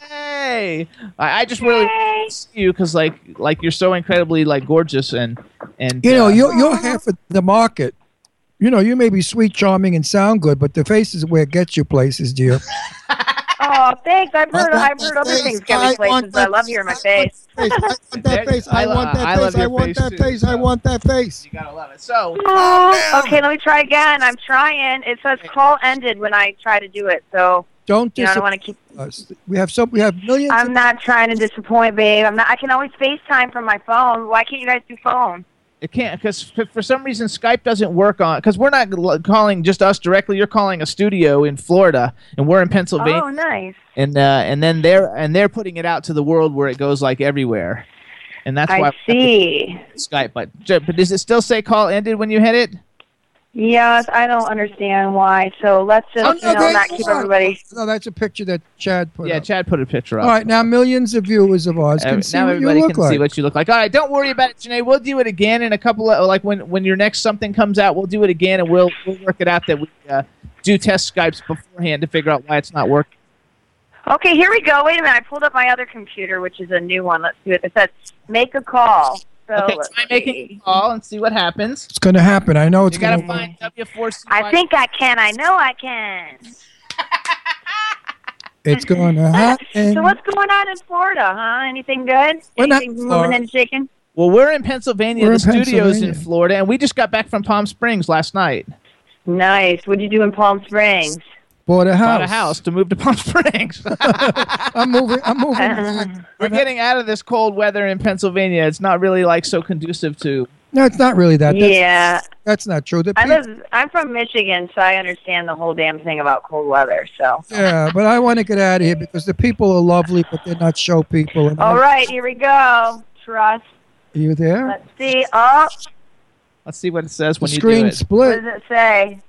Hey, I, I just really Hey. see you because like like you're so incredibly like gorgeous and and You know, uh, you're, you're half of the market. You know, you may be sweet, charming, and sound good, but the face is where it gets you places, dear. [LAUGHS] Oh, thanks. I've heard, I I've heard other things get I places, want I love face. hearing my face. I want that face. I I want that face. I want that face. I want that face. you gotta love it. So Oh, okay, let me try again. I'm trying. It says call ended when I try to do it, so Don't you know, I don't want to keep. Uh, us. We have some. We have millions. I'm of- not trying to disappoint, babe. I'm not. I can always FaceTime from my phone. Why can't you guys do phone? It can't because for some reason Skype doesn't work on because we're not calling just us directly. You're calling a studio in Florida and we're in Pennsylvania. Oh, nice. and uh, and then they're and they're putting it out to the world where it goes like everywhere, and that's why I to see. Skype. But but does it still say call ended when you hit it? Yes, I don't understand why. So let's just, Oh, you know, not keep are. everybody. No, that's a picture that Chad put yeah, up. Chad put a picture up. All right, now millions of viewers of ours can Uh, see now what you everybody look can like. see what you look like. All right, don't worry about it, Jenae. We'll do it again in a couple of like when when your next something comes out. We'll do it again, and we'll we'll work it out that we uh, do test Skypes beforehand to figure out why it's not working. Okay, here we go. Wait a minute. I pulled up my other computer, which is a new one. Let's do it. It says make a call. So Okay, let's try making a call and see what happens. It's going to happen. I know it's You gotta going to. find W4C. I think I can. I know I can. [LAUGHS] It's going [LAUGHS] to happen. So what's going on in Florida, huh? Anything good? We're not Anything in moving and shaking? Well, we're in Pennsylvania. We're the in studio's in Florida, and we just got back from Palm Springs last night. Nice. What'd you do in Palm Springs? Bought a house. Bought a house to move to Palm [LAUGHS] Springs. [LAUGHS] I'm moving. I'm moving. [LAUGHS] we're getting out of this cold weather in Pennsylvania. It's not really like so conducive to. No, it's not really that. That's, Yeah, that's not true. The I peop- live. I'm from Michigan, so I understand the whole damn thing about cold weather. So, yeah, but I want to get out of here because the people are lovely, but they're not show people. And all I- right, here we go. Trust. Are you there? Let's see. Oh, Let's see what it says The when you do screen it. what does it say?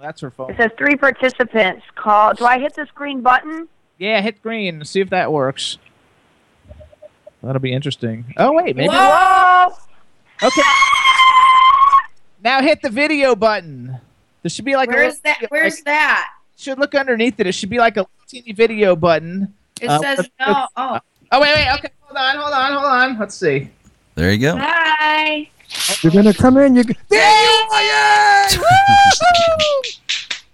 That's her phone. It says three participants. Call. Do I hit this green button? Yeah, hit green see if that works. That'll be interesting. Oh wait, maybe. Whoa! Okay. Now hit the video button. There should be like a Where's little- that? Where's that? should look underneath it. It should be like a teeny video button. It Uh, says but- no. Oh, Oh wait, wait. Okay, hold on, hold on, hold on. Let's see. There you go. hi. You're gonna come in. You. There you are! Yay!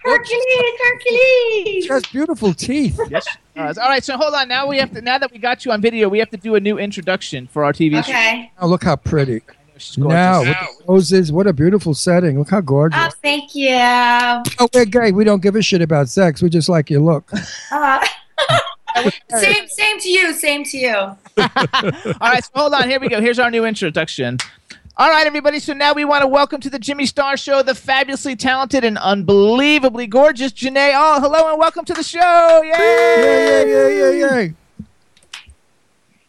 Hercules, Hercules. She has beautiful teeth. Yes. Uh, all right. So hold on. Now we have to. Now that we got you on video, we have to do a new introduction for our TV show. Okay. Oh, look how pretty. She's gorgeous. Now, with the roses, what a beautiful setting. Look how gorgeous. Oh, thank you. Oh, we're gay. We don't give a shit about sex. We just like your look. [LAUGHS] Uh, [LAUGHS] same, same to you. Same to you. [LAUGHS] All right, so hold on. Here we go. Here's our new introduction. All right, everybody. So now we want to welcome to the Jimmy Star Show the fabulously talented and unbelievably gorgeous Jenae. Oh, hello and welcome to the show! Yay! Yeah, yeah, yeah, yeah, yeah.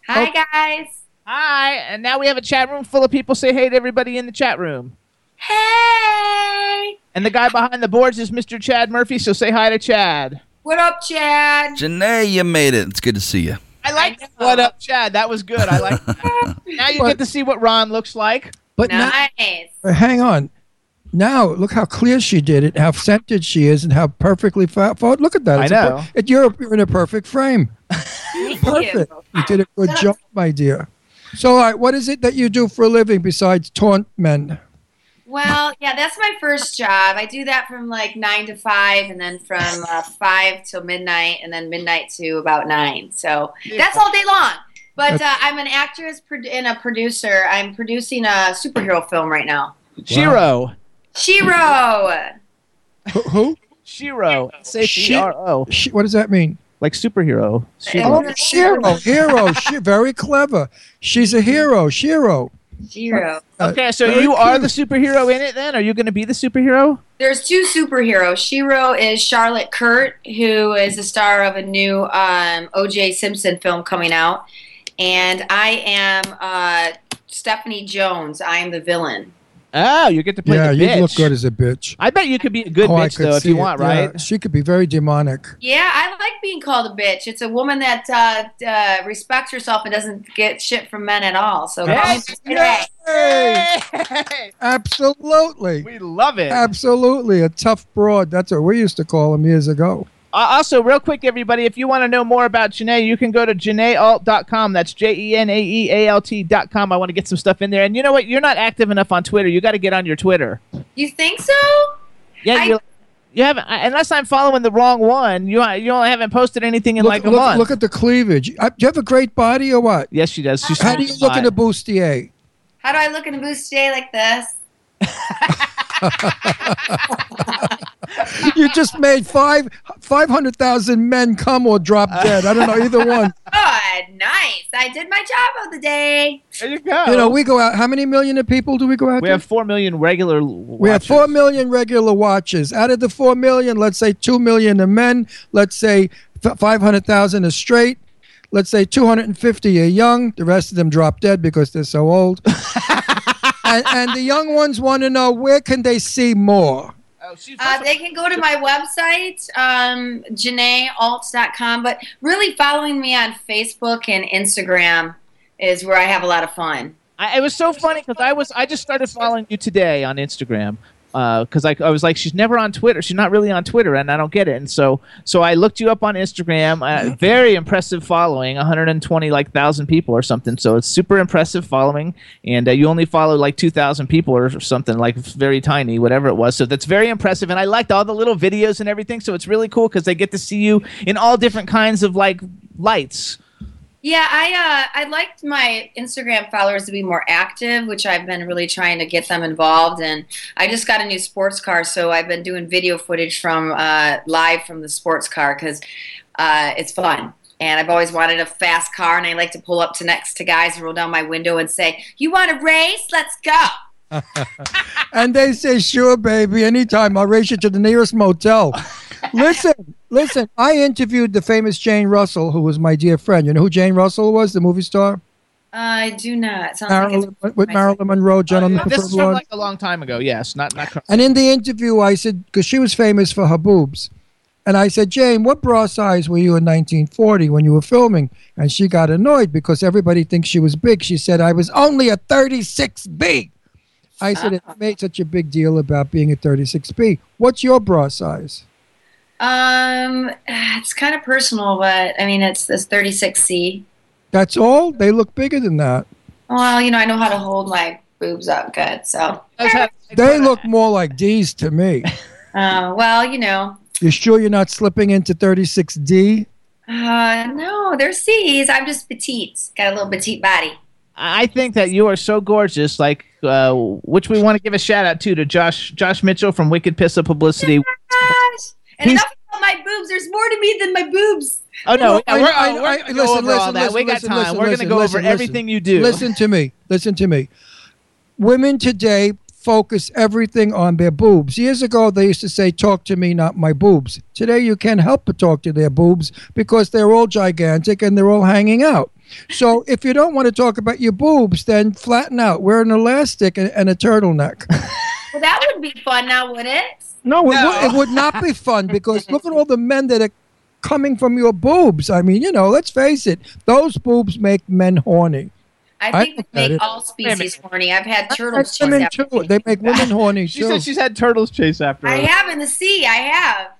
Hi, oh. guys. Hi, and now we have a chat room full of people. Say hey to everybody in the chat room. Hey. And the guy behind the boards is Mr. Chad Murphy. So say hi to Chad. What up, Chad? Jenae, you made it. It's good to see you. I like what up, Chad. That was good. I like. That. [LAUGHS] now you get to see what Ron looks like. But now- nice. Uh, hang on. Now look how clear she did it, how centered she is, and how perfectly fa- fought. Look at that. I It's a per- know. it, you're, you're in a perfect frame. [LAUGHS] Thank Perfect. you. You did a good job, my dear. So, all right, what is it that you do for a living besides taunt men? Well, yeah, that's my first job. I do that from like nine to five, and then from uh, five till midnight, and then midnight to about nine. So that's all day long. But uh, I'm an actress pro- and a producer. I'm producing a superhero film right now. Shero. Shero. Who? who? Shero. S H E R O. Sh- what does that mean? Like superhero. Shero. Oh, Shero, hero, she, very clever. She's a hero, Shero. Shero. Uh, Okay, so you are the superhero in it then? Are you going to be the superhero? There's two superheroes. Shero is Charlotte Kirk, who is the star of a new um, O.J. Simpson film coming out, and I am uh, Stephanie Jones. I am the villain. Oh, you get to play Yeah, the you bitch. look good as a bitch. I bet you could be a good Oh, bitch though if you it. want, Yeah, right? she could be very demonic. Yeah, I like being called a bitch. It's a woman that uh, uh, respects herself and doesn't get shit from men at all. So call me Yes. Hey, absolutely. We love it. Absolutely. A tough broad. That's what we used to call them years ago. Uh, also, real quick, everybody, if you want to know more about Jenae, you can go to jenaealt.com. That's J E N A E A L T.com. I want to get some stuff in there. And you know what? You're not active enough on Twitter. You got to get on your Twitter. You think so? Yeah, I- you you haven't, unless I'm following the wrong one, you, you only haven't posted anything in Look, like a look, month. look at the cleavage. Uh, Do you have a great body or what? yes, she does. She's How do you look in a bustier? How do I look in a bustier like this? [LAUGHS] [LAUGHS] [LAUGHS] you just made five five hundred thousand men come or drop dead. I don't know either one. [LAUGHS] Good, nice. I did my job of the day. There you go. You know, we go out. How many million of people do we go out? we to? have 4 million regular We have four million regular watches. Out of the four million, let's say two million are men. Let's say five hundred thousand are straight. Let's say two hundred and fifty are young. The rest of them drop dead because they're so old. [LAUGHS] and, and the young ones want to know where can they see more. Uh, they can go to my website, um, JenaeAlts.com, but really following me on Facebook and Instagram is where I have a lot of fun. I, it was so funny because I was I just started following you today on Instagram because I, I was like she's never on Twitter. She's not really on Twitter and I don't get it. And so so I looked you up on Instagram uh, [LAUGHS] very impressive following 120 like thousand people or something. So it's super impressive following and uh, you only follow like 2,000 people or something like very tiny whatever it was. So that's very impressive and I liked all the little videos and everything. So it's really cool because they get to see you in all different kinds of like lights. Yeah, I uh, I liked my Instagram followers to be more active, which I've been really trying to get them involved. And I just got a new sports car, so I've been doing video footage from uh, live from the sports car because uh, it's fun. And I've always wanted a fast car, and I like to pull up to next to guys and roll down my window and say, "You want to race? Let's go!" [LAUGHS] and they say, "Sure, baby, anytime. I'll race you to the nearest motel." [LAUGHS] listen, listen. I interviewed the famous Jane Russell, who was my dear friend. You know who Jane Russell was, the movie star, I do not. Sounds like Marilyn, it's with Marilyn Monroe, uh, Gentleman This Preferred is from like a long time ago. Yes, not not. cur- And in the interview, I said, because she was famous for her boobs. And I said, Jane, what bra size were you in 1940 when you were filming? And she got annoyed because everybody thinks she was big. She said, I was only a 36B. I said, uh-huh. it made such a big deal about being a 36B. What's your bra size? Um, it's kind of personal, but I mean, it's this 36C. That's all? They look bigger than that. Well, you know, I know how to hold my boobs up good, so. [LAUGHS] They look more like D's to me. [LAUGHS] Uh, well, you know, You sure you're not slipping into 36D? uh, no, they're C's. I'm just petite. Got a little petite body. I think that you are so gorgeous, like uh, which we want to give a shout out to to Josh Josh Mitchell from Wicked Pissa Publicity. Gosh. And He's- enough about my boobs. There's more to me than my boobs. Oh no, I- yeah, we're, I- we're I- gonna go listen, over all listen, that. listen, we got time. listen, we're gonna go listen, over listen. everything you do. Listen to me. Listen to me. Women today focus everything on their boobs. Years ago, they used to say, Talk to me, not my boobs. Today, you can't help but talk to their boobs because they're all gigantic and they're all hanging out. So, [LAUGHS] if you don't want to talk about your boobs, then flatten out. Wear an elastic and, and a turtleneck. [LAUGHS] Well, that would be fun now, would it? No, it, would, it would not be fun because look at all the men that are coming from your boobs. I mean, you know, let's face it, those boobs make men horny. I I think look they at make it. all species horny. I've had turtles chase women after too. They make women horny [LAUGHS] She too. said she's had turtles chase after her. I have in the sea. I have.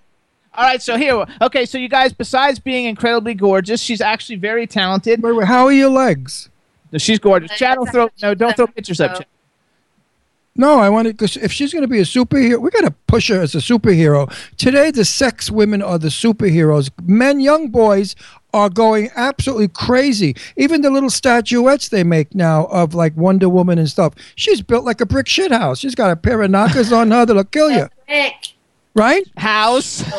All right, so here, okay, so you guys, besides being incredibly gorgeous, she's actually very talented. Wait, wait, how are your legs? She's gorgeous. Chad, don't throw no, don't throw pictures up. Chad. No, I want to because if she's going to be a superhero, we got to push her as a superhero. Today, the sex women are the superheroes. Men, young boys are going absolutely crazy. Even the little statuettes they make now of like Wonder Woman and stuff. She's built like a brick shit house. She's got a pair of knockers on her that'll kill you, Rick. right? House. [LAUGHS]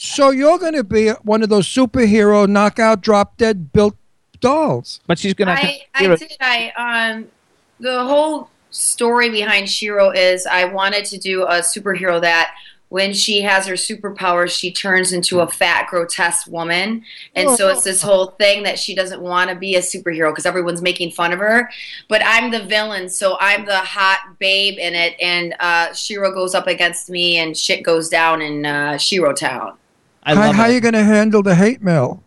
So you're going to be one of those superhero knockout, drop dead built dolls. But she's gonna. I, I did. I um, the whole story behind Shero is I wanted to do a superhero that when she has her superpowers, she turns into a fat, grotesque woman, and so it's this whole thing that she doesn't want to be a superhero because everyone's making fun of her. But I'm the villain, so I'm the hot babe in it, and uh, Shero goes up against me, and shit goes down in uh, Shero Town. I how love how it. you going to handle the hate mail?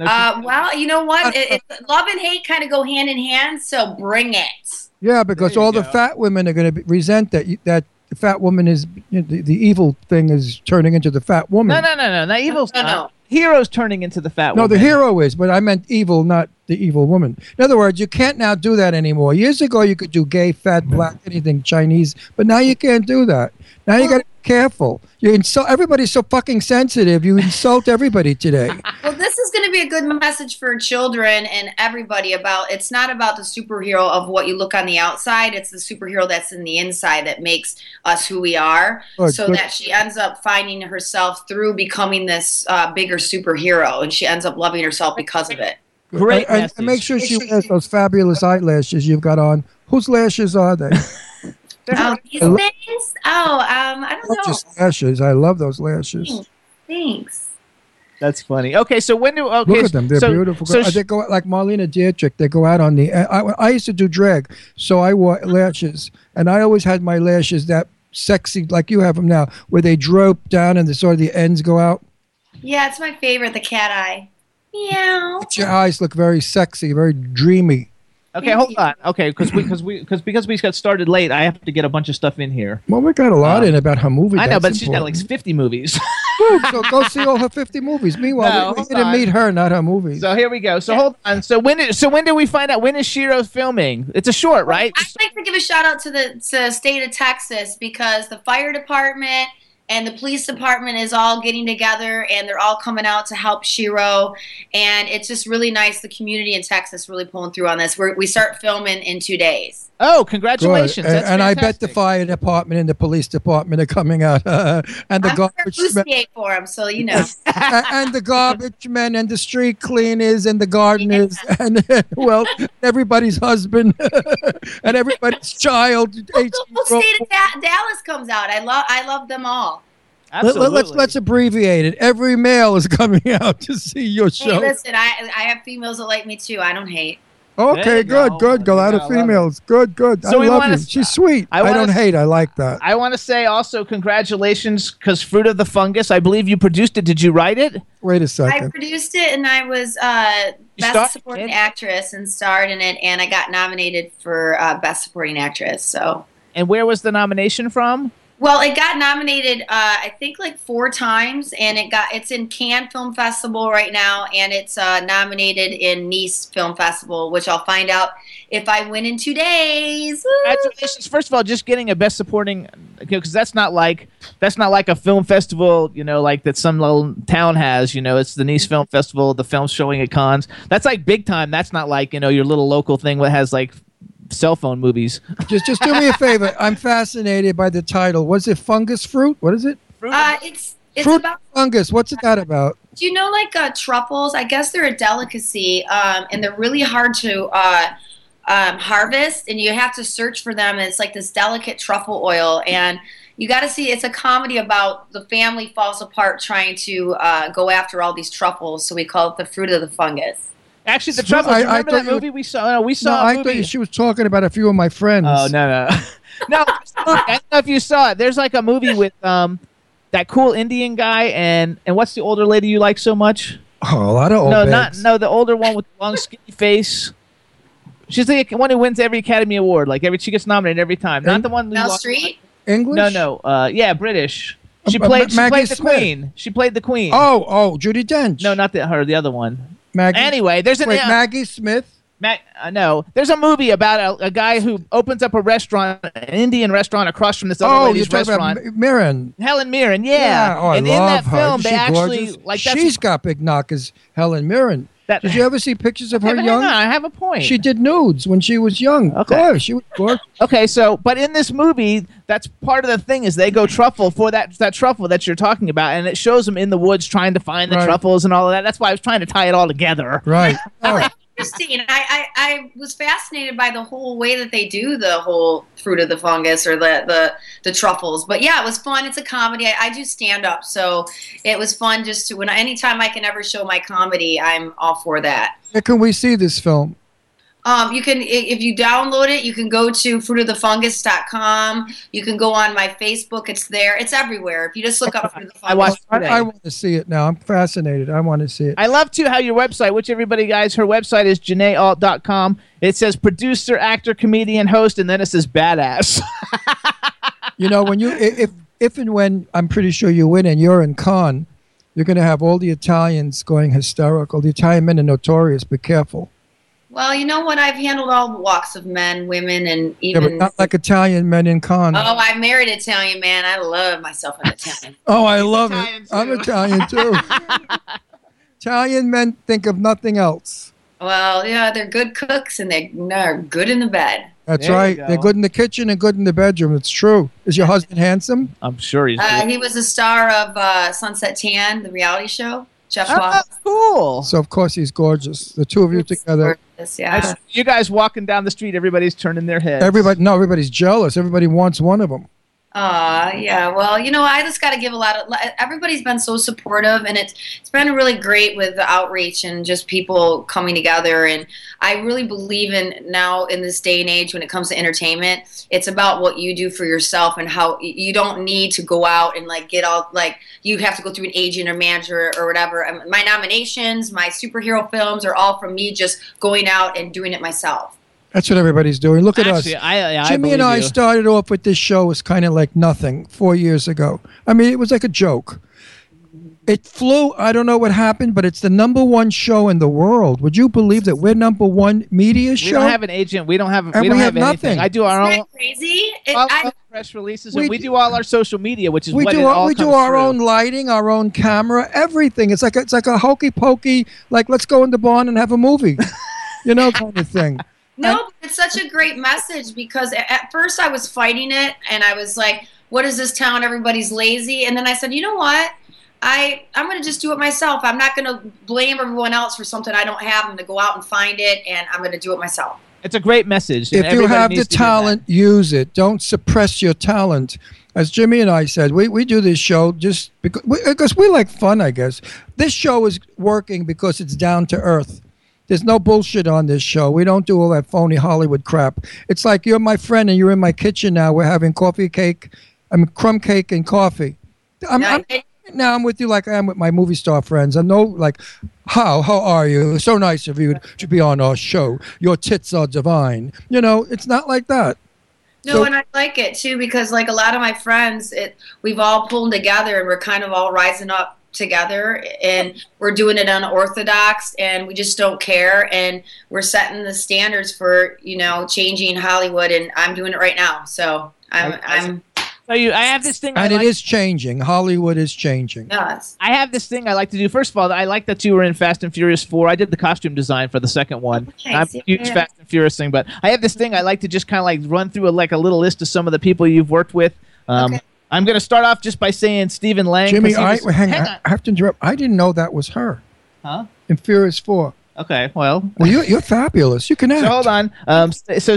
Uh, well, you know what? It, it, love and hate kind of go hand in hand, so bring it. Yeah, because There you all the fat women are going to resent that that the fat woman is you know, the, the evil thing is turning into the fat woman. No, no, no, no. Not evil's No, no. Hero's turning into the fat No, woman. No, the hero is, but I meant evil, not the evil woman. In other words, you can't now do that anymore. Years ago, you could do gay, fat, mm-hmm. black, anything Chinese, but now you can't do that. Now you got to be careful. You insult everybody's so fucking sensitive. You insult everybody today. [LAUGHS] Well, this is going to be a good message for children and everybody about it's not about the superhero of what you look on the outside, it's the superhero that's in the inside that makes us who we are. Good, so good. that she ends up finding herself through becoming this uh, bigger superhero and she ends up loving herself because of it. Great and, and message. make sure she wears those fabulous eyelashes you've got on. Whose lashes are they? [LAUGHS] Oh, these I lo- things? Oh, um, I don't know. Just lashes. I love those lashes. Thanks. That's funny. Okay, so when do okay? Look at them; they're so, beautiful. So they go out like Marlene Dietrich. They go out on the. I, I used to do drag, so I wore lashes, and I always had my lashes that sexy, like you have them now, where they droop down and the sort of the ends go out. Yeah, it's my favorite, the cat eye. Meow. Your eyes look very sexy, very dreamy. Okay, hold on. Okay, because we because we because because we got started late, I have to get a bunch of stuff in here. Well, we got a lot um, in about her movie. I know, That's but she's got like 50 movies. [LAUGHS] Woo, so go see all her 50 movies. [LAUGHS] Meanwhile, No, we, we hold didn't meet her, not her movies. so here we go. So hold on. So when did, so when do we find out when is Shero filming? It's a short, right? I'd like to give a shout out to the to state of Texas because the fire department and the police department is all getting together and they're all coming out to help Shero. And it's just really nice. The community in Texas really pulling through on this. We're, we start filming in two days. Oh, Good. congratulations! And, and I bet the fire department and the police department are coming out. Uh, and the I'm garbage men, for them, so you know. [LAUGHS] and, and the garbage men and the street cleaners and the gardeners and [LAUGHS] well everybody's husband [LAUGHS] and everybody's child. the whole state of Da- Dallas comes out. I love I love them all. Let, let, let's let's abbreviate it. Every male is coming out to see your show. Hey, listen, I I have females that like me too. I don't hate. There Okay, you good, go. good. Go There out of go. Love females. Good, good. So I love wanna you. s- She's sweet. I I, don't s- hate. I like that. I want to say also congratulations because Fruit of the Fungus. I believe you produced it. Did you write it? Wait a second. I produced it and I was uh, best starred supporting it? actress and starred in it, and I got nominated for uh, best supporting actress. So, And where was the nomination from? Well, it got nominated, uh, I think, like four times, and it got it's in Cannes Film Festival right now, and it's uh, nominated in Nice Film Festival, which I'll find out if I win in two days. Congratulations! First of all, just getting a best supporting because that's not like that's not like a film festival, you know, like that some little town has. You know, it's the Nice Film Festival, the film's showing at Cannes. That's like big time. That's not like you know your little local thing that has like cell phone movies. [LAUGHS] Just just do me a favor. I'm fascinated by the title. Was it fungus fruit? What is it? Uh, it's it's fruit about fungus. What's it that about? Do you know like uh, truffles? I guess they're a delicacy, um, and they're really hard to uh, um, harvest, and you have to search for them. And it's like this delicate truffle oil, and you got to see. It's a comedy about the family falls apart trying to uh, go after all these truffles. So we call it the fruit of the fungus. Actually, the trouble. I- I remember thought that you- movie we saw? No, we No, saw. a I movie. thought she was talking about a few of my friends. Oh no no [LAUGHS] no! I don't know if you saw it. There's like a movie with um, that cool Indian guy, and and what's the older lady you like so much? Oh, a lot of old no, babes. not no, the older one with the long [LAUGHS] skinny face. She's the one who wins every Academy Award. Like every, she gets nominated every time. Not the one. who Meryl Streep. English. No, no. Uh, yeah, British. She Uh, played. Ma- She played the Smith. queen. She played the queen. Oh, oh, Judi Dench. no, not the her. The other one. Maggie. Anyway, there's an Wait, uh, Maggie Smith. Ma- uh, no, there's a movie about a, a guy who opens up a restaurant, an Indian restaurant across from this other Oh, lady's restaurant. about Mirren. Helen Mirren, yeah. Oh, I and love in that her. film, Is they actually gorgeous? like She's got big knockers, Helen Mirren. That- Did you ever see pictures of her but young? hang on, I have a point. She did nudes when she was young. Okay. She was gorgeous. Okay, so but in this movie, that's part of the thing is they go truffle for that that truffle that you're talking about, and it shows them in the woods trying to find the Right. truffles and all of that. That's why I was trying to tie it all together. Right. [LAUGHS] Oh, Interesting. I, I, I was fascinated by the whole way that they do the whole fruit of the fungus or the, the, the truffles. But yeah, it was fun. It's a comedy. I, I do stand up, so it was fun just to when anytime I can ever show my comedy, I'm all for that. where can we see this film? Um, you can if you download it, you can go to fruitofthefungus.com. You can go on my Facebook. It's there. It's everywhere. If you just look up fruit of the fungus. I watched I, today. I want to see it now. I'm fascinated. I want to see it. I love too how your website, which everybody guys, her website is jenaealt.com. It says producer, actor, comedian, host, and then it says badass. [LAUGHS] You know, when you if if and when I'm pretty sure you win and you're in Cannes, you're going to have all the Italians going hysterical. The Italian men are notorious. Be careful. Well, you know what? I've handled all walks of men, women, and Yeah, but even. not like Italian men in Cannes. Oh, I married an Italian man. I love myself an Italian. [LAUGHS] Oh, I love Italian it. I'm. Italian too. [LAUGHS] Italian men think of nothing else. Well, yeah, they're good cooks and they- they're good in the bed. That's There right. go. They're good in the kitchen and good in the bedroom. It's true. Is your husband handsome? I'm sure he's. Uh, he was a star of uh, Sunset Tan, the reality show. Jeff oh, cool. So of course he's gorgeous. The two of you together. Gorgeous, yeah. you guys walking down the street, everybody's turning their heads. Everybody, no, everybody's jealous. Everybody wants one of them. Aw, yeah. Well, you know, I just got to give a lot of. Everybody's been so supportive, and it's it's been really great with the outreach and just people coming together. And I really believe in now in this day and age when it comes to entertainment, it's about what you do for yourself and how you don't need to go out and like get all like you have to go through an agent or manager or whatever. Um, My nominations, my superhero films are all from me just going out and doing it myself. That's what everybody's doing. Look at Actually, us. I, I Jimmy and I you. started off with this show as kind of like nothing four years ago. I mean, it was like a joke. It flew. I don't know what happened, but it's the number one show in the world. Would you believe that we're number one media We show? We don't have an agent. We don't have. And we don't we have, have anything. nothing. I do our Isn't own crazy? It, all I, our press releases, We and we do- do all our social media, which is we what do it our, all we do our through. own lighting, our own camera, everything. It's like a, it's like a hokey pokey, like let's go in the barn and have a movie, you know, kind of thing. [LAUGHS] No, but it's such a great message because at first I was fighting it and I was like, what is this town? Everybody's lazy. And then I said, you know what? I, I'm going to just do it myself. I'm not going to blame everyone else for something I don't have. I'm going to go out and find it and I'm going to do it myself. It's a great message. if you have the needs to do that. talent, use it. Don't suppress your talent. As Jimmy and I said, we, we do this show just because we, because we like fun, I guess. This show is working because it's down to earth. There's no bullshit on this show. We don't do all that phony Hollywood crap. It's like you're my friend and you're in my kitchen now. We're having coffee cake, I mean crumb cake and coffee. I'm, Now, I'm, now I'm with you like I am with my movie star friends. I know like how how are you? So nice of you to be on our show. Your tits are divine. You know, it's not like that. No, So- and I like it too because like a lot of my friends, it we've all pulled together and we're kind of all rising up together and we're doing it unorthodox and we just don't care and we're setting the standards for you know changing Hollywood and I'm doing it right now. So I'm I'm So you, I have this thing. I And like, it is changing. Hollywood is changing. yes. I have this thing I like to do. First of all, I like that you were in Fast and Furious 4. I did the costume design for the second one. Okay, I'm a huge yeah. Fast and Furious thing, but I have this thing I like to just kind of like run through a, like a little list of some of the people you've worked with. Um, Okay. I'm going to start off just by saying Stephen Lang. Jimmy, I was- hang, hang on. I have to interrupt. I didn't know that was her Huh? in Furious Four. Okay, well, Well, you, you're fabulous. You can act. So hold on. Um, so,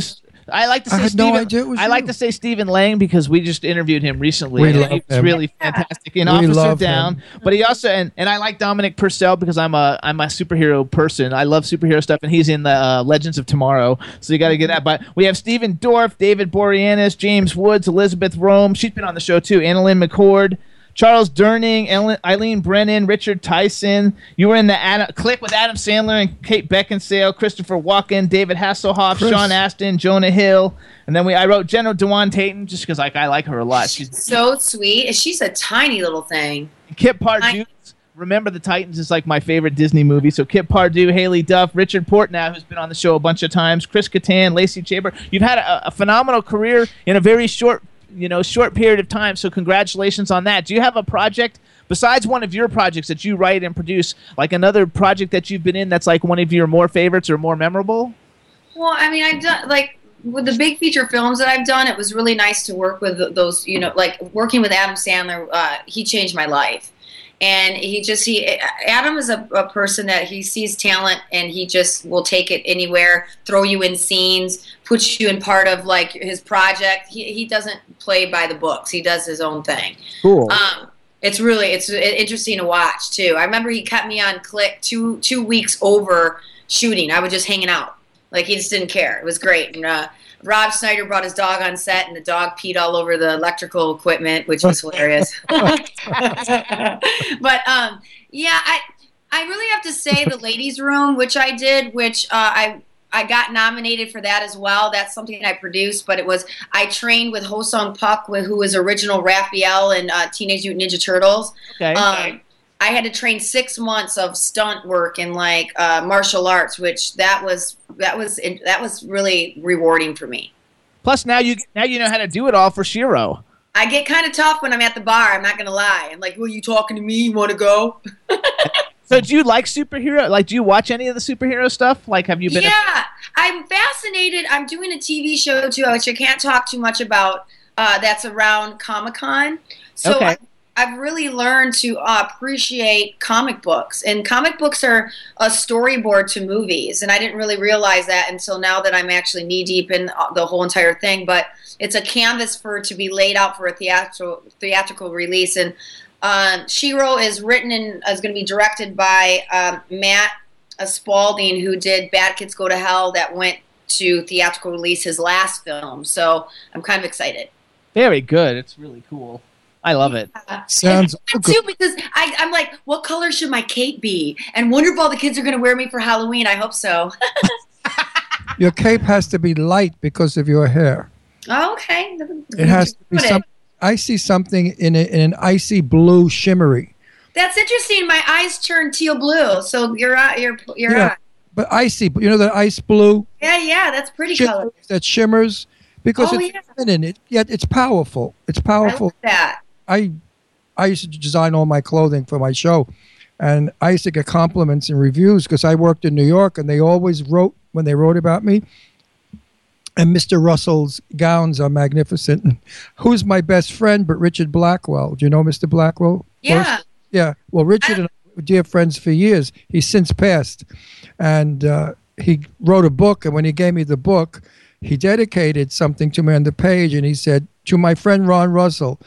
I like to say I had Stephen. no idea it was I like to say Stephen Lang because we just interviewed him recently. We and love he was him. really fantastic in We Officer love Down. him. But he also and, and I like Dominic Purcell because I'm a I'm a superhero person. I love superhero stuff, and he's in the uh, Legends of Tomorrow. So you got to get that. But we have Stephen Dorff, David Boreanaz, James Woods, Elizabeth Röhm. She's been on the show too. AnnaLynne McCord. Charles Durning, Ellen- Eileen Brennan, Richard Tyson. You were in the Adam, click with Adam Sandler and Kate Beckinsale, Christopher Walken, David Hasselhoff, Chris. Sean Astin, Jonah Hill, and then we I wrote Jenna Dewan Tatum just because like I like her a lot. She's So sweet. She's a tiny little thing. Kip Pardue. Remember the Titans is like my favorite Disney movie. So Kip Pardue, Haylie Duff, Richard Portnow, who's been on the show a bunch of times, Chris Kattan, Lacey Chabert. You've had a, a phenomenal career in a very short, you know, short period of time. So congratulations on that. Do you have a project besides one of your projects that you write and produce, like another project that you've been in that's like one of your more favorites or more memorable? Well, I mean, I've done like with the big feature films that I've done. It was really nice to work with those. You know, like working with Adam Sandler. Uh, he changed my life, and he just he Adam is a, a person that he sees talent and he just will take it anywhere, throw you in scenes, put you in part of like his project. He he doesn't play by the books. He does his own thing. Cool. Um, it's really it's interesting to watch too. I remember he kept me on click two two weeks over shooting. I was just hanging out, like he just didn't care. It was great. And uh, Rob Schneider brought his dog on set, and the dog peed all over the electrical equipment, which was hilarious. [LAUGHS] but um, yeah, I I really have to say the ladies' room, which I did, which uh, I I got nominated for that as well. That's something I produced, but it was I trained with Ho Sung Pak, who was original Raphael in uh, Teenage Mutant Ninja Turtles. Okay. Um, I had to train six months of stunt work and like uh, martial arts, which that was that was that was really rewarding for me. Plus now you now you know how to do it all for Shero. I get kind of tough when I'm at the bar. I'm not gonna lie. I'm like, "Well, you talking to me? You want to go?" [LAUGHS] So do you like superhero? Like, do you watch any of the superhero stuff? Like, have you been? yeah, I'm fascinated. I'm doing a TV show too, which I can't talk too much about. Uh, that's around Comic Con. So Okay. I, I've really learned to uh, appreciate comic books, and comic books are a storyboard to movies. And I didn't really realize that until now that I'm actually knee deep in uh, the whole entire thing. But it's a canvas for to be laid out for a theatrical theatrical release. And um, Shero is written and is going to be directed by um, Matt uh, Spradlin, who did Bad Kids Go to Hell, that went to theatrical release his last film. So I'm kind of excited. Very good. It's really cool. I love it. Sounds And too because I, I'm like, what color should my cape be? And wonder if all the kids are going to wear me for Halloween. I hope so. [LAUGHS] Your cape has to be light because of your hair. oh, okay. It has to be Put it. some. I see something in, a, in an icy blue shimmery. That's interesting. My eyes turn teal blue. So you're you're you're Yeah, but icy. You know that ice blue yeah yeah. That's pretty color. that shimmers because Oh, it's yeah. feminine. It, yet it's powerful. It's I powerful. that. I I used to design all my clothing for my show, and I used to get compliments and reviews because I worked in New York, and they always wrote when they wrote about me. And Mr. Russell's gowns are magnificent. [LAUGHS] Who's my best friend but Richard Blackwell? Do you know Mr. Blackwell? Yeah. Yeah. Well, Richard and I were dear friends for years. He's since passed, and uh, he wrote a book. And when he gave me the book, he dedicated something to me on the page, and he said to my friend Ron Russell,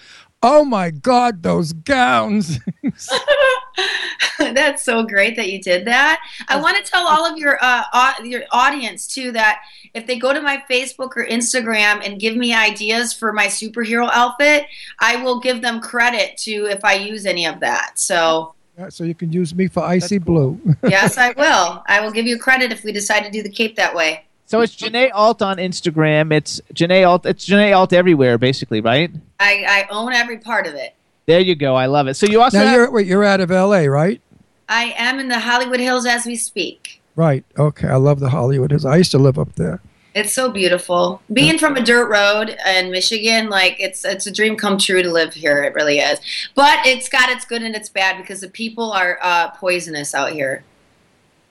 "Oh my God, those gowns!" [LAUGHS] That's so great that you did that. I want to tell all of your uh, au- your audience too that if they go to my Facebook or Instagram and give me ideas for my superhero outfit, I will give them credit to if I use any of that. So Yeah, so you can use me for icy blue. [LAUGHS] yes, I will. I will give you credit if we decide to do the cape that way. So it's Jenae Alt on Instagram. It's Jenae Alt. It's Jenae Alt everywhere, basically, right? I, I own every part of it. There you go. I love it. So you also now have- you're wait, you're out of L.A., right? I am in the Hollywood Hills as we speak. Right. Okay. I love the Hollywood. Hills. I used to live up there. It's so beautiful. Being from a dirt road in Michigan, like it's it's a dream come true to live here. It really is. But it's got its good and its bad because the people are uh, poisonous out here.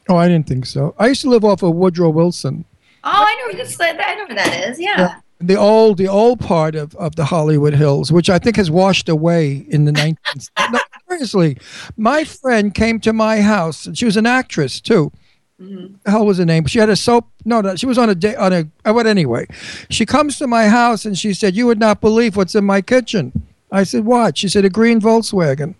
Oh, I didn't think so. I used to live off of Woodrow Wilson. Oh, I know this, I know where that is. Yeah. the old the old part of, of the Hollywood Hills, which I think has washed away in the 19th. [LAUGHS] no, seriously, my friend came to my house, and she was an actress too. Mm-hmm. The hell was her name? She had a soap. No, no, she was on a day on a. uh, But anyway, she comes to my house and she said, "You would not believe what's in my kitchen." I said, "What?" She said, "A green Volkswagen."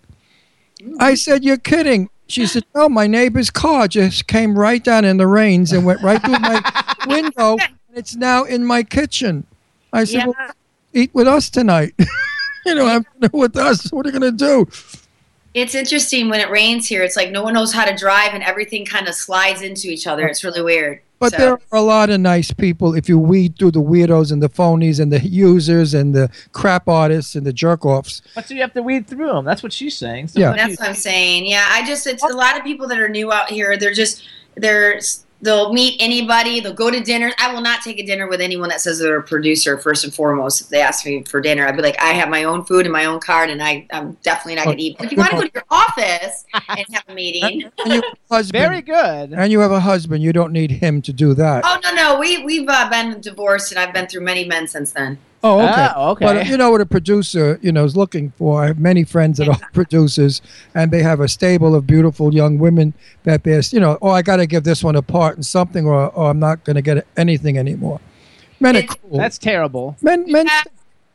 I said, "You're kidding." She said, "No, my neighbor's car just came right down in the rains and went right through my [LAUGHS] window, and it's now in my kitchen." I said, Yeah. well, "Eat with us tonight." [LAUGHS] you know, dinner with us. What are you going to do? It's interesting when it rains here. It's like no one knows how to drive, and everything kind of slides into each other. It's really weird. But So- there are a lot of nice people if you weed through the weirdos and the phonies and the users and the crap artists and the jerk offs. But so you have to weed through them. That's what she's saying. So Yeah. That's what I'm saying. Yeah, I just it's a lot of people that are new out here. They're just they're they'll meet anybody. They'll go to dinner. I will not take a dinner with anyone that says they're a producer. First and foremost, if they ask me for dinner, I'd be like, I have my own food and my own card, and I I'm definitely not going to eat. If you want to go to your office and have a meeting, [LAUGHS] And you have a husband, Very good. and you have a husband. You don't need him to do that. oh no no, we we've uh, been divorced, and I've been through many men since then. Oh, ah, okay. Oh, okay. But you know what a producer, you know, is looking for. I have many friends that are [LAUGHS] producers, and they have a stable of beautiful young women that they're, you know, oh, I got to give this one a part and something, or, or I'm not going to get anything anymore. Men are It's- cool. That's terrible. men, men. Yeah,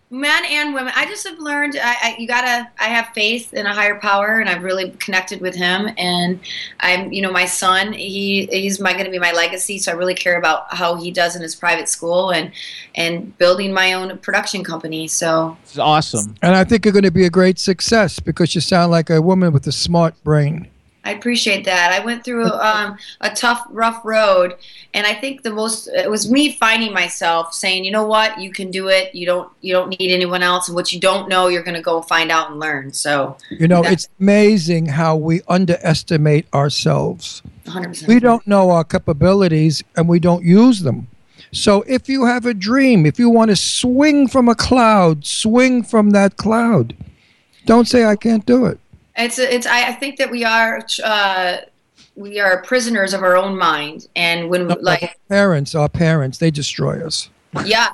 men and women. I just have learned. I, I you gotta. I have faith in a higher power, and I've really connected with him. And I'm, you know, my son. He he's my going to be my legacy. So I really care about how he does in his private school and and building my own production company. So it's awesome. And I think you're going to be a great success because you sound like a woman with a smart brain. I appreciate that. I went through um, a tough, rough road, and I think the most it was me finding myself saying, you know what, you can do it. You don't you don't need anyone else, and what you don't know, you're going to go find out and learn. So, You know, it's amazing how we underestimate ourselves. 100. percent We don't know our capabilities and we don't use them. So if you have a dream, if you want to swing from a cloud, swing from that cloud. Don't say I can't do it. It's it's. I, I think that we are uh, we are prisoners of our own mind, and when like Parents, our parents, they destroy us. yeah,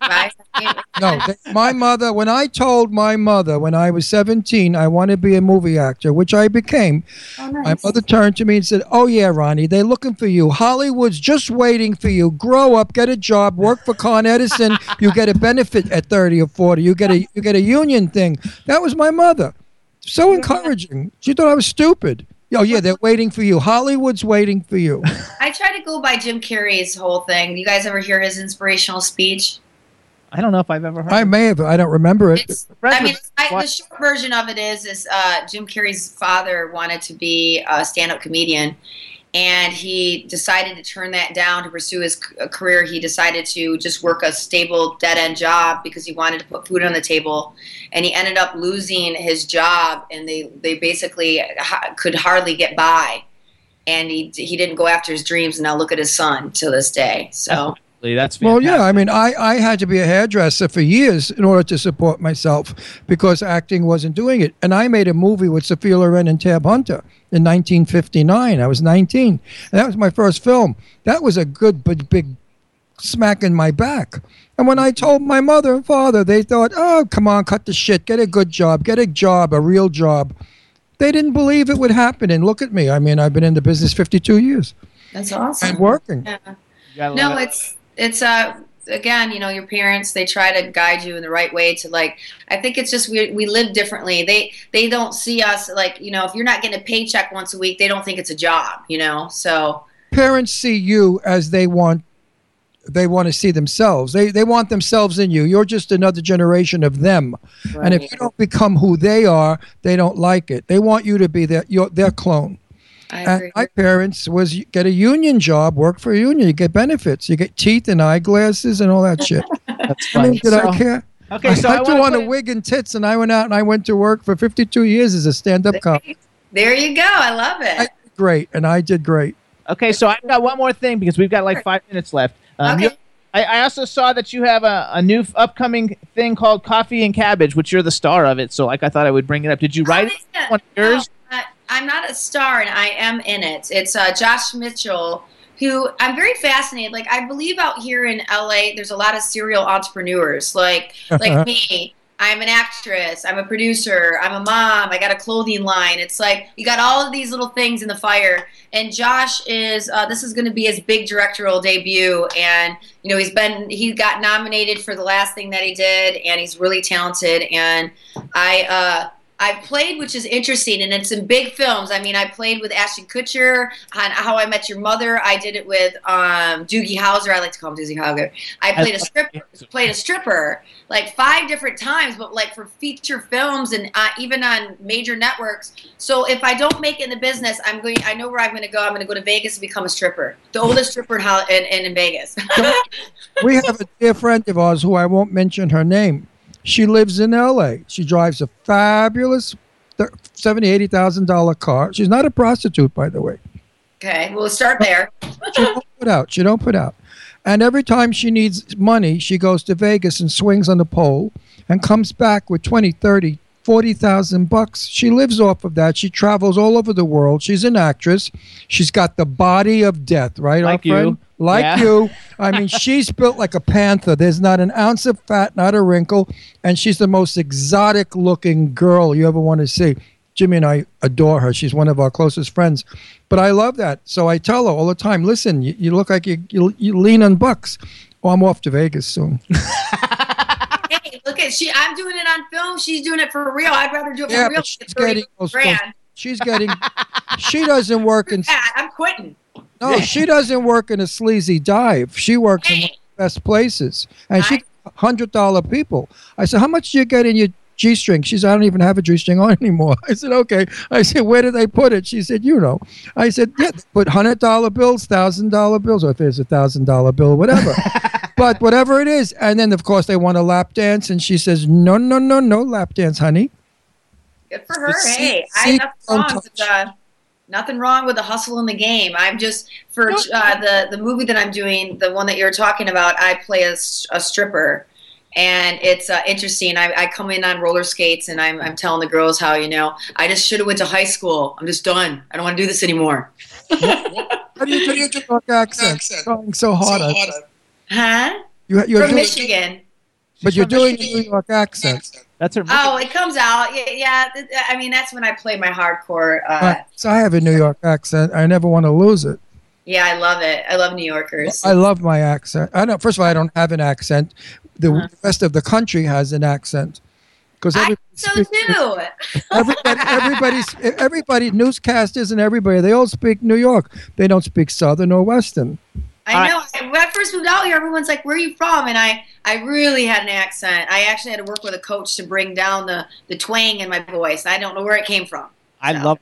right. [LAUGHS] No, they, my mother, when I told my mother when I was 17 I wanted to be a movie actor, which I became, Oh, my mother turned to me and said, Oh, yeah, Ronnie, they're looking for you. Hollywood's just waiting for you. Grow up, get a job, work for Con Edison. You get a benefit at 30 or 40. You get a, you get a union thing. That was my mother. So encouraging. She thought I was stupid. Oh, yeah, they're waiting for you. Hollywood's waiting for you. [LAUGHS] I try to go by Jim Carrey's whole thing. You guys ever hear his inspirational speech? I don't know if I've ever heard. I may have, I don't remember it. It's, I mean, I, the short version of it is, is uh, Jim Carrey's father wanted to be a stand-up comedian, and he decided to turn that down to pursue his uh, career. He decided to just work a stable dead-end job because he wanted to put food on the table, and he ended up losing his job, and they they basically ha- could hardly get by. And he, he didn't go after his dreams, and now look at his son to this day. So That's Well, yeah. I mean, I, I had to be a hairdresser for years in order to support myself because acting wasn't doing it. And I made a movie with Sophia Loren and Tab Hunter in 1959. I was 19. And that was my first film. That was a good, big, big smack in my back. And when I told my mother and father, they thought, oh, come on, cut the shit. Get a good job. Get a job, a real job. They didn't believe it would happen. And look at me. I mean, I've been in the business 52 years that's awesome. and working. Yeah. No, it. it's it's uh again, you know, your parents they try to guide you in the right way to like. I think it's just we we live differently. They they don't see us like you know if you're not getting a paycheck once a week, they don't think it's a job. You know, so parents see you as they want they want to see themselves they they want themselves in you you're just another generation of them and if you don't become who they are they don't like it they want you to be their your their clone I and agree. My parents was you get a union job work for a union you get benefits you get teeth and eyeglasses and all that shit [LAUGHS] That's i mean funny. did So- i care Okay, so I I had to wanna want a wig and tits, and I went out and I went to work for 52 years as a stand-up comic. there you go. I love it. I did great, and I did great. Okay, so I've got one more thing because we've got like five minutes left. Um, Okay. I, I also saw that you have a, a new f- upcoming thing called Coffee and Cabbage, which you're the star of it. So, like, I thought I would bring it up. Did you write it? Oh, yeah. One of yours? I'm not a star, and I am in it. It's uh, Josh Mitchell, who I'm very fascinated. Like, I believe out here in LA, there's a lot of serial entrepreneurs, like [LAUGHS] like me. I'm an actress. I'm a producer. I'm a mom. I got a clothing line. It's like you got all of these little things in the fire. And Josh is uh, this is going to be his big directorial debut, and you know he's been he got nominated for the last thing that he did, and he's really talented. And I uh, I've played, which is interesting, and in big films. I mean, I played with Ashton Kutcher on How I Met Your Mother. I did it with um, Doogie Howser. I like to call him Doogie Howser. I played a stripper, played a stripper like five different times, but like for feature films and uh, even on major networks. So if I don't make it in the business, I'm going. I know where I'm going to go. I'm going to go to Vegas and become a stripper, the oldest stripper in, in, in Vegas. [LAUGHS] we have a dear friend of ours who I won't mention her name. She lives in L.A. She drives a fabulous thir- seventy, eighty thousand dollar car. She's not a prostitute, by the way. okay, we'll start there. [LAUGHS] She don't put out. She don't put out. And every time she needs money, she goes to Vegas and swings on the pole and comes back with 20, 30, 40,000 bucks. She lives off of that. She travels all over the world. She's an actress. She's got the body of death, right? Like our friend? You. Like Yeah. you. [LAUGHS] I mean, she's built like a panther. There's not an ounce of fat, not a wrinkle. And she's the most exotic looking girl you ever want to see. Jimmy and I adore her. She's one of our closest friends. But I love that. So I tell her all the time listen, you, you look like you, you, you lean on bucks. Oh, I'm off to Vegas soon. [LAUGHS] hey, look at she. I'm doing it on film. She's doing it for real. I'd rather do it Yeah, for real. but she's getting those- grand. She's getting, she doesn't work [LAUGHS] in, Yeah, I'm quitting. No, she doesn't work in a sleazy dive. She works in one of the best places. And she, $100 people. I said, how much do you get in your G string? She said, I don't even have a G string on [LAUGHS] anymore. I said, okay. I said, where did they put it? She said, you know. I said, yeah, put $100 bills, $1,000 bills, or if there's a $1,000 bill, whatever. [LAUGHS] but whatever it is. And then, of course, they want a lap dance. And she says, no, no, no, no lap dance, honey. Good for her. Hey, I nothing wrong with uh, nothing wrong with the hustle in the game. I'm just for uh, the the movie that I'm doing, the one that you're talking about. I play a stripper, and it's uh, interesting. I, I come in on roller skates, and I'm I'm telling the girls how you know I just should have went to high school. I'm just done. I don't want to do this anymore. How do you do your New York [LAUGHS] accent? Trying so hard. at- Huh? You, you're From doing, Michigan. but you're from doing a New York accent. That's her. Oh, it comes out. Yeah, yeah. I mean, that's when I play my hardcore. Uh, Right. So I have a New York accent. I never want to lose it. Yeah, I love it. I love New Yorkers. I love my accent. I don't. First of all, I don't have an accent. The rest of the country has an accent because Uh-huh. I everybody, so speaks- too. everybody, everybody's, everybody, newscasters and everybody, they all speak New York. They don't speak Southern or Western. I know. When I first moved out here, everyone's like, "Where are you from?" And I, I really had an accent. I actually had to work with a coach to bring down the the twang in my voice. I don't know where it came from. I love,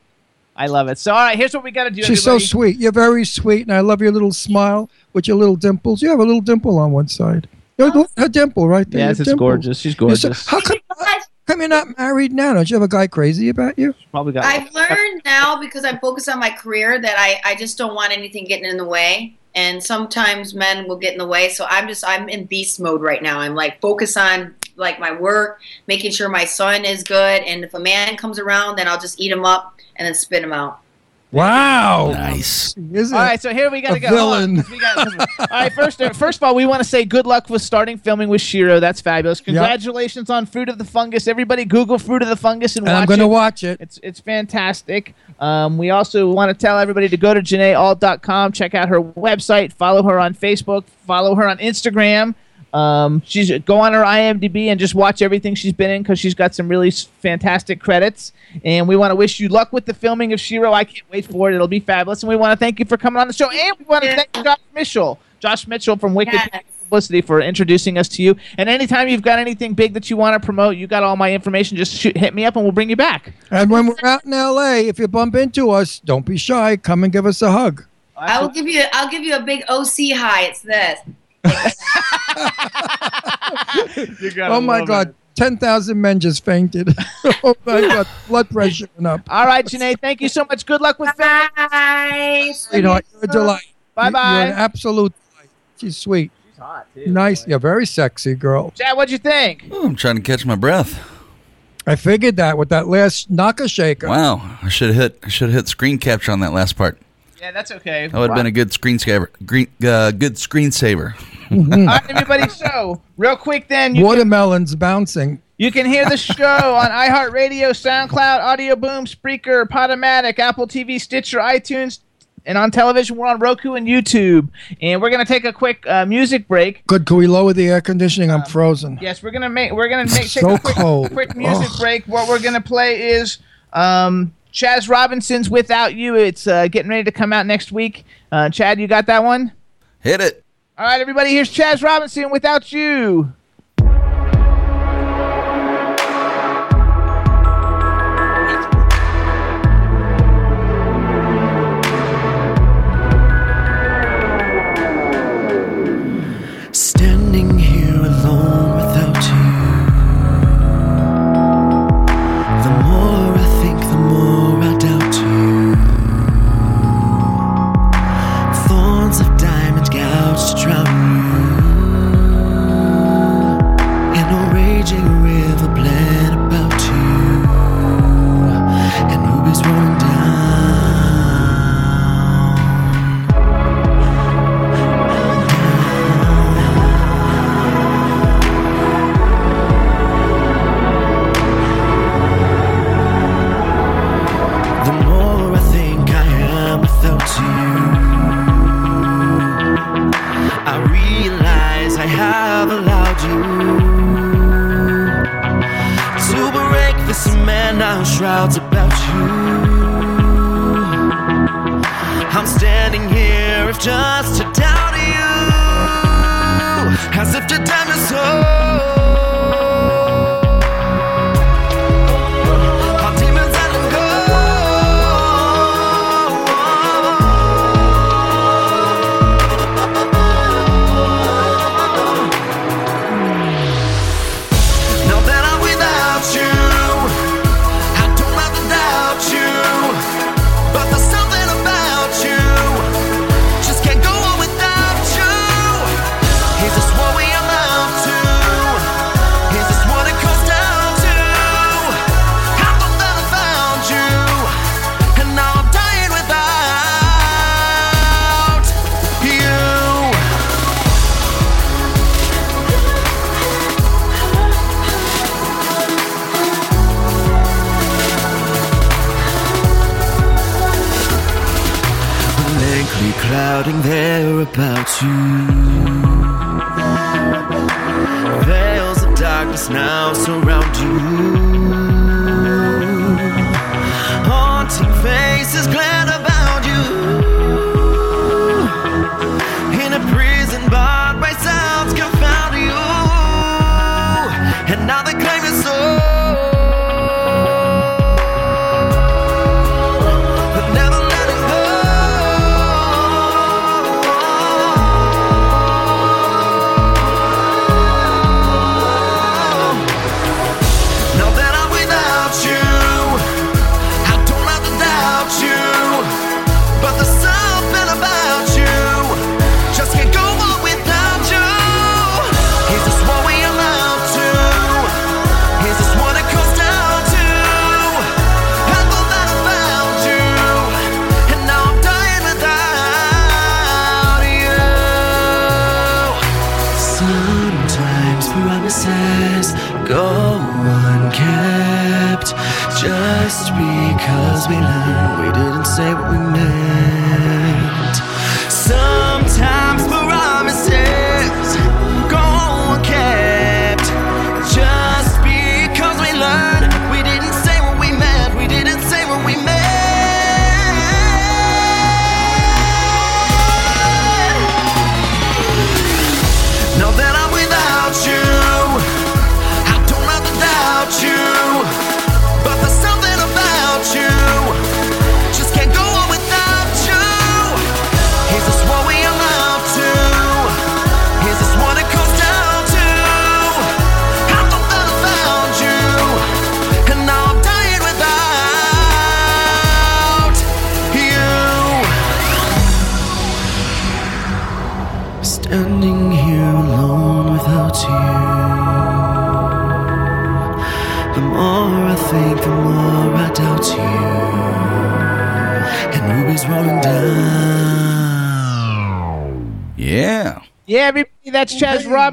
I love it. So all right, here's what we got to do. She's so sweet. You're very sweet, and I love your little smile with your little dimples. You have a little dimple on one side. You have a oh. dimple right there. Yes, your it's dimple. gorgeous. She's You're so- gorgeous. how come, how come you're not married now? Don't you have a guy crazy about you? Probably got. I've learned now because I'm focused on my career that I, I just don't want anything getting in the way. And sometimes men will get in the way. So I'm just I'm in beast mode right now. I'm like focus on like my work, making sure my son is good. And if a man comes around, then I'll just eat him up and then spit him out. Wow. Nice. Is All right, so here we got to go. Hold on, villain. 'cause we got- [LAUGHS] all right, first, uh, first of all, we want to say good luck with starting filming with Shero. That's fabulous. Congratulations on Fruit of the Fungus. Everybody, Google Fruit of the Fungus and, And watch I'm going to it. watch it. It's it's fantastic. Um, we also want to tell everybody to go to JenaeAlt.com, check out her website, follow her on Facebook, follow her on Instagram. Um, she's go on her IMDb and just watch everything she's been in because she's got some really fantastic credits. And we want to wish you luck with the filming of Shero. I can't wait for it. It'll be fabulous. And we want to thank you for coming on the show. And we want to thank Josh Mitchell, Josh Mitchell from Wicked Yes. Publicity for introducing us to you. And anytime you've got anything big that you want to promote, you got all my information. Just shoot, hit me up and we'll bring you back. And when we're out in LA, if you bump into us, don't be shy. Come and give us a hug. I will give you I'll give you a big OC high. It's this. [LAUGHS] Oh my God. 10,000 men just fainted. [LAUGHS] oh my [LAUGHS] God. Blood pressure went up. All right, Jenae, thank you so much. Good luck with that. Bye. Sweetheart, you're a delight. Bye bye. You're an absolute delight. She's sweet. She's hot, too. Nice. Yeah, very sexy girl. Chad, what'd you think? Oh, I'm trying to catch my breath. I figured that with that last knocker shaker. Wow, I should have hit. I should have hit screen capture on that last part. Yeah, that's okay. That would have been a good screen saver. Green, uh, good screen saver. Mm-hmm. All right, everybody. So, real quick, then watermelons can, bouncing. You can hear the show on iHeartRadio, SoundCloud, Audio Boom, Spreaker, Podomatic, Apple TV, Stitcher, iTunes, and on television. We're on Roku and YouTube, and we're gonna take a quick uh, music break. Good. Can we lower the air conditioning? I'm um, frozen. Yes, we're gonna make we're gonna [LAUGHS] make so a quick, cold. quick music Ugh. break. What we're gonna play is um, Chaz Robinson's "Without You." It's uh, getting ready to come out next week. Uh, Chad, you got that one? Hit it. All right, everybody, here's Chaz Robinson without you.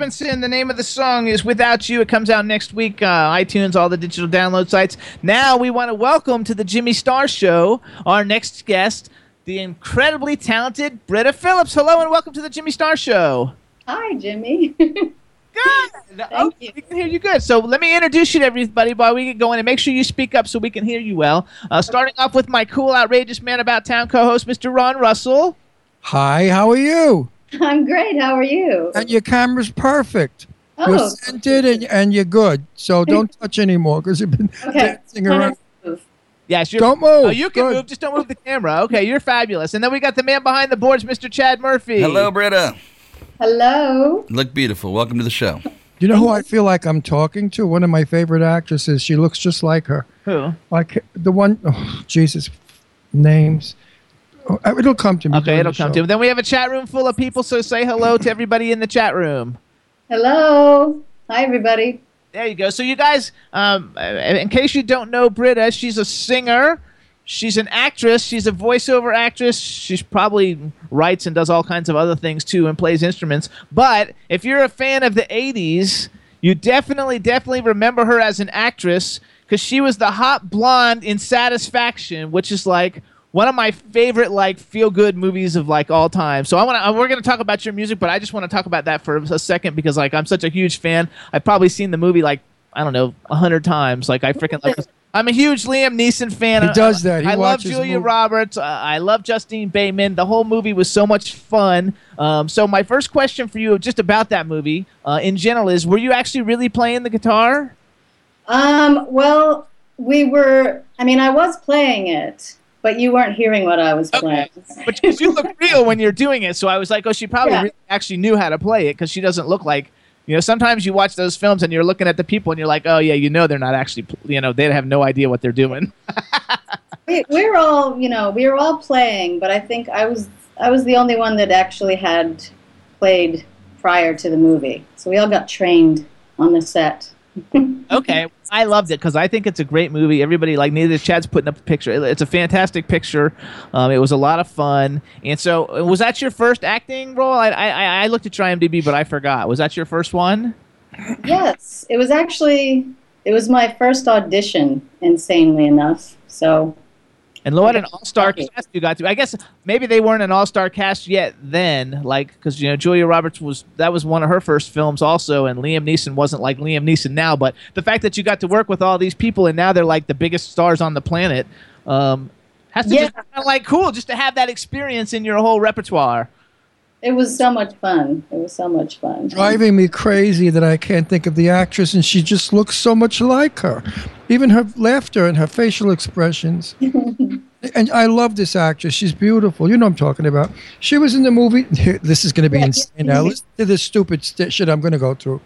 Robinson. The name of the song is Without You. It comes out next week, uh, iTunes, all the digital download sites. Now we want to welcome to the Jimmy Star Show our next guest, the incredibly talented Britta Phillips. Hello and welcome to the Jimmy Star Show. Hi, Jimmy. [LAUGHS] good. [LAUGHS] Oh, Thank you. We can hear you good. So let me introduce you to everybody while we get going, and make sure you speak up so we can hear you well. Uh, starting off with my cool, outrageous man about town co-host, Mr. Ron Russell. Hi, how are you? [LAUGHS] I'm great. How are you? And your camera's perfect. Oh, you're scented and, and you're good. So [LAUGHS] don't touch anymore because you've been Okay. dancing around. Yes, you're, Don't move. Oh, you can Good. move. Just don't move the camera. Okay, you're fabulous. And then we got the man behind the boards, Mr. Chad Murphy. Hello, Britta. Hello. Look beautiful. Welcome to the show. You know who I feel like I'm talking to? One of my favorite actresses. She looks just like her. Who? Like the one, oh, Jesus, names. Oh, it'll come to me. Okay, it'll come show. to him. Then we have a chat room full of people, so say hello to everybody in the chat room. Hello. Hi, everybody. There you go. So you guys, um, in case you don't know Britta, she's a singer. She's an actress. She's a voiceover actress. She's probably writes and does all kinds of other things too and plays instruments. But if you're a fan of the 80s, you definitely, definitely remember her as an actress because she was the hot blonde in Satisfaction, which is like one of my favorite like feel good movies of like all time. So I want to we're going to talk about your music, but I just want to talk about that for a second because like I'm such a huge fan. I've probably seen the movie like I don't know a hundred times. Like I freaking love. I'm a huge Liam Neeson fan. He does that. He I love Julia movies. Roberts. Uh, I love Justine Bateman. The whole movie was so much fun. Um, so my first question for you, just about that movie uh, in general, is: Were you actually really playing the guitar? Um, well, we were, I mean, I was playing it, but you weren't hearing what I was playing. But 'cause you look real when you're doing it, so I was like, oh, she probably Yeah. really actually knew how to play it because she doesn't look like. You know, sometimes you watch those films and you're looking at the people and you're like, oh yeah, you know they're not actually, you know, they have no idea what they're doing. We, [LAUGHS] we were all, you know, we were all playing, but I think I was, I was the only one that actually had played prior to the movie. So we all got trained on the set. Okay, I loved it because I think it's a great movie. Everybody like neither Chad's putting up a picture. It- It's a fantastic picture. Um, it was a lot of fun. And so, uh, was that your first acting role? I I, I- I looked at your IMDb, but I forgot. Was that your first one? Yes, it was actually, it was my first audition, insanely enough. So And what an all-star cast you got to. I guess maybe they weren't an all-star cast yet then, like because you know Julia Roberts was that was one of her first films also, and Liam Neeson wasn't like Liam Neeson now. But the fact that you got to work with all these people and now they're like the biggest stars on the planet, um, has to Yeah. just kind of like cool just to have that experience in your whole repertoire. It was so much fun. It was so much fun. driving me crazy that I can't think of the actress, and she just looks so much like her. Even her laughter and her facial expressions. [LAUGHS] and I love this actress. She's beautiful. You know what I'm talking about. She was in the movie. [LAUGHS] This is going to be insane. Now listen to this stupid st- shit I'm going to go through.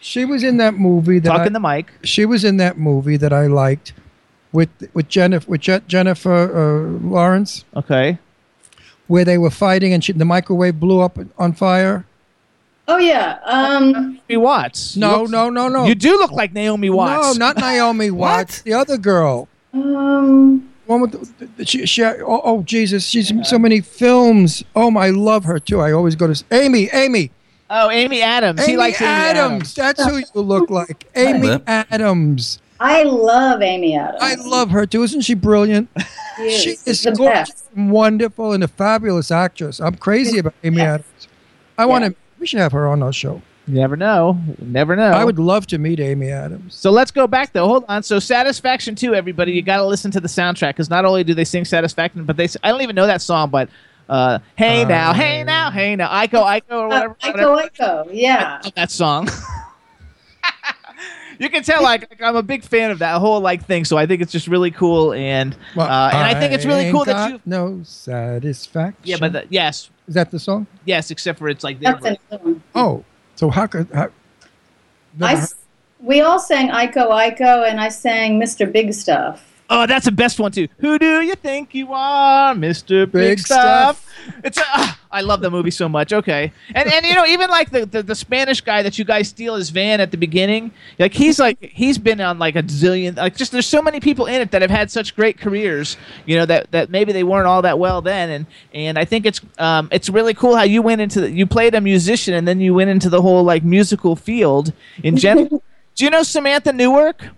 She was in that movie that Talk I, in the mic. She was in that movie that I liked with with Jennifer with Je- Jennifer uh, Lawrence, Okay. Where they were fighting and she, the microwave blew up on fire. Oh yeah. Um, Naomi Watts. No, look- no, no, no. You do look like Naomi Watts. No, not [LAUGHS] Naomi Watts. The other girl. Um. One with the, the- she, she, oh, oh Jesus, she's in so many films. Oh, my, I love her too. I always go to Amy, Amy, Oh, Amy Adams. Amy he likes Amy Adams. That's who you look like, [LAUGHS] Amy Adams. I love Amy Adams. I love her too. Isn't she brilliant? She is. She She's is the gorgeous, best. and wonderful, and a fabulous actress. I'm crazy about Amy Yes. Adams. I want to. We should have her on our show. You never know. You never know. I would love to meet Amy Adams. So let's go back though. Hold on. So Satisfaction too, everybody, you got to listen to the soundtrack because not only do they sing Satisfaction, but they I don't even know that song, but uh, hey now, hey now, hey now, Iko, Iko, or whatever. Uh, whatever. Iko Iko. Yeah. That song. [LAUGHS] you can tell like, like, I'm a big fan of that whole like thing, so I think it's just really cool and Well, uh, and I think it's really ain't cool that got you no satisfaction. yeah, but the, yes, is that the song? yes, except for it's like That's another. Oh, so how could how, I s- we all sang Iko Iko, and I sang Mr. Big Stuff. Oh, that's the best one too. Who do you think you are, Mister Big, Big Stuff? It's a, ah, I love the movie so much. Okay, and and you know even like the, the the Spanish guy that you guys steal his van at the beginning, like he's like he's been on like a zillion. Like just there's so many people in it that have had such great careers. You know that that maybe they weren't all that well then, and and I think it's um it's really cool how you went into the, you played a musician and then you went into the whole like musical field in general. [LAUGHS] do you know Samantha Newark?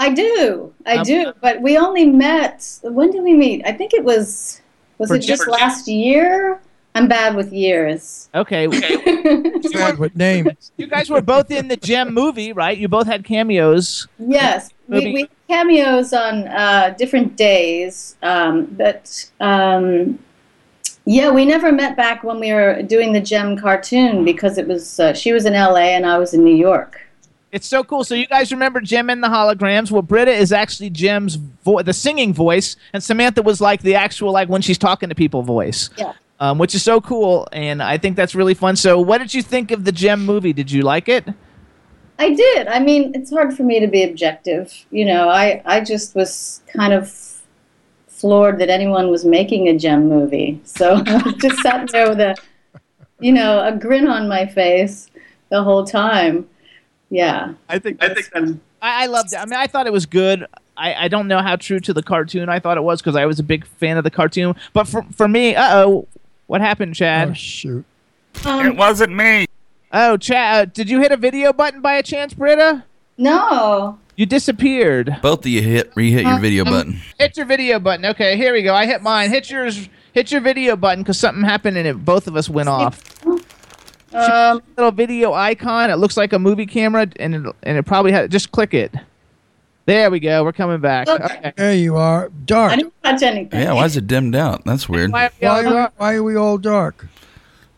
I do, I Um, do. But we only met. When did we meet? I think it was Was it just last year? I'm bad with years. Okay. [LAUGHS] Bad with names. you guys were both in the Jem movie, right? You both had cameos. Yes, we, we had cameos on uh, different days, um, but um, yeah, we never met back when we were doing the Jem cartoon because it was uh, she was in L.A. and I was in New York. It's so cool. So you guys remember Jem and the holograms? Well, Britta is actually Jem's vo- the singing voice, and Samantha was like the actual like when she's talking to people voice. Yeah. Um, which is so cool, and I think that's really fun. So, what did you think of the Jem movie? Did you like it? I did. I mean, it's hard for me to be objective. You know, I, I just was kind of floored that anyone was making a Jem movie. So I [LAUGHS] just sat there with a, you know, a grin on my face the whole time. Yeah. I think I think that's. I, I loved it. I mean, I thought it was good. I, I don't know how true to the cartoon I thought it was because I was a big fan of the cartoon. But for for me, uh oh, what happened, Chad? Oh shoot! Um, wasn't me. Oh, Chad, uh, did you hit a video button by a chance, Britta? No. You disappeared. Both of you hit re-hit your video button. Hit your video button. Okay, here we go. I hit mine. Hit yours. Hit your video button because something happened and it, both of us went off. Um, little video icon. It looks like a movie camera, and it, and it probably had. Just click it. There we go. We're coming back. Okay. There you are. Dark. I didn't touch anything. Yeah, why is it dimmed out? That's weird. Why, Why, are, why are we all dark?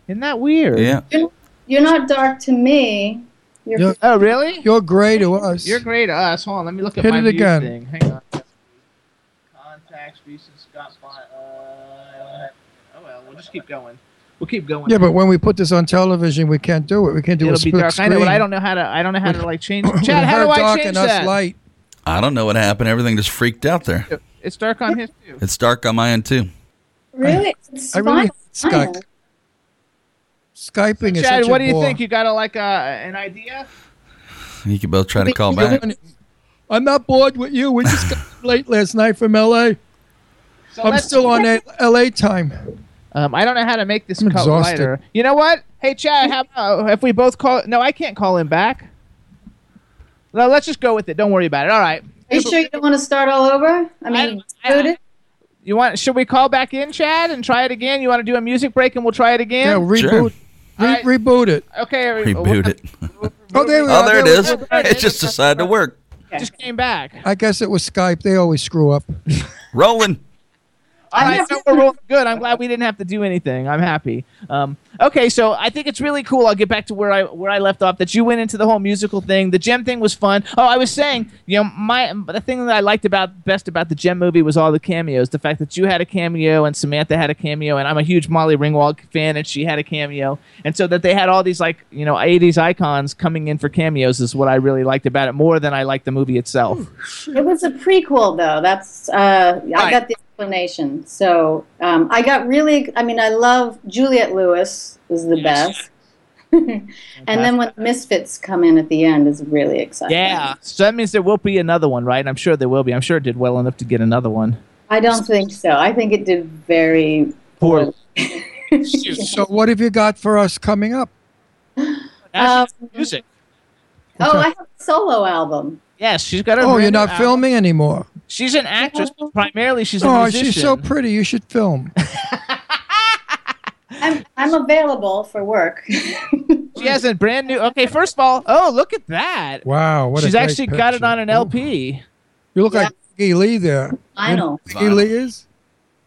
Isn't that weird? Yeah. You're, you're not dark to me. You're, You're, Oh, really? you're gray to us. You're great to us. Hold on. Let me look at Hit my it view again. thing. Hang on. Contacts, recent Scott. Uh, oh well, we'll just keep going. We'll keep going. Yeah, but when we put this on television, we can't do it. We can't do It'll a be split dark. screen. I know, but I don't know how to. I don't know how to like change. [COUGHS] With Chad, how do I dark change and us that? light. I don't know what happened. Everything just freaked out there. It's dark on his too. It's dark on my end too. really? It's I really fine. hate Skype. Skyping is Chad, what do you bore. think? You got a, like a, an idea? You can both try to call back. I'm not bored with you. We just got [LAUGHS] late last night from LA. So I'm still on A- LA time. Um, I don't know how to make this I'm cut exhausted. lighter. You know what? Hey, Chad, how about if we both call? No, I can't call him back. No, let's just go with it. Don't worry about it. All right. Are you sure you don't want to start all over? I mean, boot it? You want? Should we call back in, Chad, and try it again? You want to do a music break and we'll try it Yeah, again? reboot. Re- Alright. reboot it. Okay. Reboot it. Oh, there we Oh, are. there it we It just decided to work. Just came back. I guess it was Skype. They always screw up. Rolling. All right, so we're rolling good. I'm glad we didn't have to do anything. I'm happy. Um, okay, so I think it's really cool. I'll get back to where I where I left off. That you went into the whole musical thing. The Jem thing was fun. Oh, I was saying, you know, my the thing that I liked about best about the Jem movie was all the cameos. The fact that you had a cameo and Samantha had a cameo, and I'm a huge Molly Ringwald fan, and she had a cameo, and so that they had all these like you know 80s icons coming in for cameos is what I really liked about it more than I liked the movie itself. It was a prequel, though. That's uh, I Right. got the explanation. So um, I got really. I mean, I love Juliette Lewis is the best. [LAUGHS] and then when the Misfits come in at the end is really exciting. Yeah, so that means there will be another one, right? I'm sure there will be. I'm sure it did well enough to get another one. I don't think so. I think it did very poorly. So, what have you got for us coming up? Um, music. oh, I have a solo album. Yes, she's got her. Oh, you're not album. filming anymore. She's an actress. but Primarily, she's a Oh, musician. she's so pretty. You should film. [LAUGHS] I'm I'm available for work. [LAUGHS] She has a brand new. Okay, first of all, oh look at that. Wow, what a she's great actually got it on an oh. LP. You look like Peggy Lee there. I know. Peggy Lee is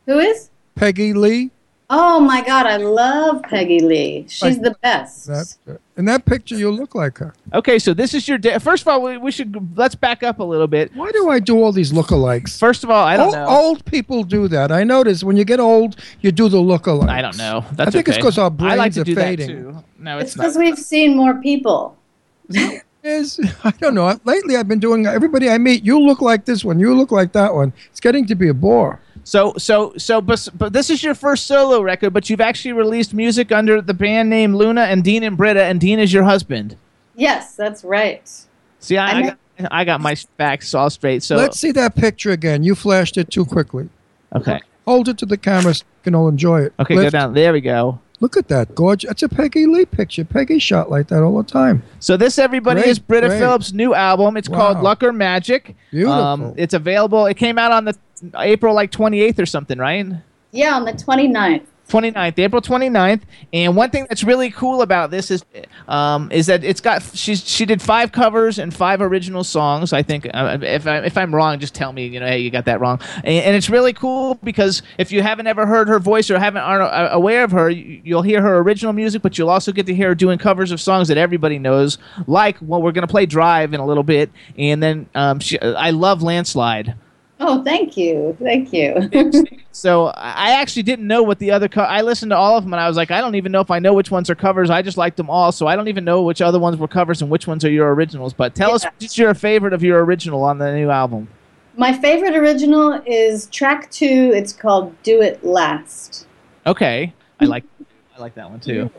Who is? Peggy Lee. Oh my God, I love Peggy Lee. She's Like- the best. That, in that picture, you look like her. Okay, so this is your day. First of all, we, we should let's back up a little bit. Why do I do all these lookalikes? First of all, I don't old, know. Old people do that. I notice when you get old, you do the lookalikes. I don't know. That's I think it's because our I like brains to are do fading. that too. No, It's it's, because we've seen more people. Is [LAUGHS] I don't know. Lately, I've been doing everybody I meet. You look like this one. You look like that one. It's getting to be a bore. So, so, so, but, but this is your first solo record, but you've actually released music under the band name Luna and Dean and Britta, and Dean is your husband. Yes, that's right. See, I, I, I got, I got my facts all straight. So, Let's see that picture again. You flashed it too quickly. okay, Hold it to the camera so you can all enjoy it. okay, go down. There we go. Look at that, gorgeous. That's a Peggy Lee picture. Peggy shot like that all the time. So this, everybody, Great, is Britta great. Phillips' new album. It's Wow. called Luck or Magic. Beautiful. Um, it's available. It came out on the April like 28th or something, right? Yeah, on the 29th. 29th, April 29th. And one thing that's really cool about this is um, is that it's got she's she did five covers and five original songs. I think uh, if I, if I'm wrong, just tell me. You know, hey, you got that wrong. And, and it's really cool because if you haven't ever heard her voice or haven't aren't uh, aware of her, you- you'll hear her original music, but you'll also get to hear her doing covers of songs that everybody knows. Like, well, we're gonna play Drive in a little bit, and then um, she, I love Landslide. [LAUGHS] Oh, thank you. Thank you. [LAUGHS] So I actually didn't know what the other. Co- I listened to all of them, and I was like, I don't even know if I know which ones are covers. I just liked them all, so I don't even know which other ones were covers and which ones are your originals. But tell us which your favorite of your original on the new album. My favorite original is track two. It's called Do It Last. Okay, I like I like that one too.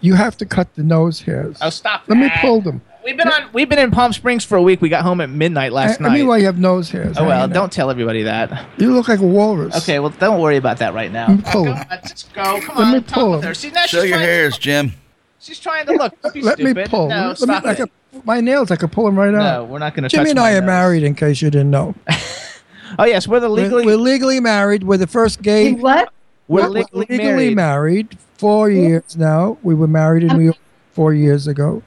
You have to cut the nose hairs. Oh, stop! Let me pull them. We've been on. We've been in Palm Springs for a week. We got home at midnight last I, I mean, why you have nose hairs? Oh well, don't tell everybody that. You look like a walrus. Okay, well, don't worry about that right now. Let me pull oh, them. Let's go. Come Let on, me pull with her. See, now Show she's your trying- hairs, Jim. She's trying to look. Don't be Let me pull. No, Let stop me, I could, my nails, I could pull them right No, out. we're not going to. Jimmy touch and my I are nose. married, in case you didn't know. [LAUGHS] Oh yes, we're the We're- legally. We're, legally married. We're the first gay. What? We're we're legally legally married. four years now. We were married in New York four years ago,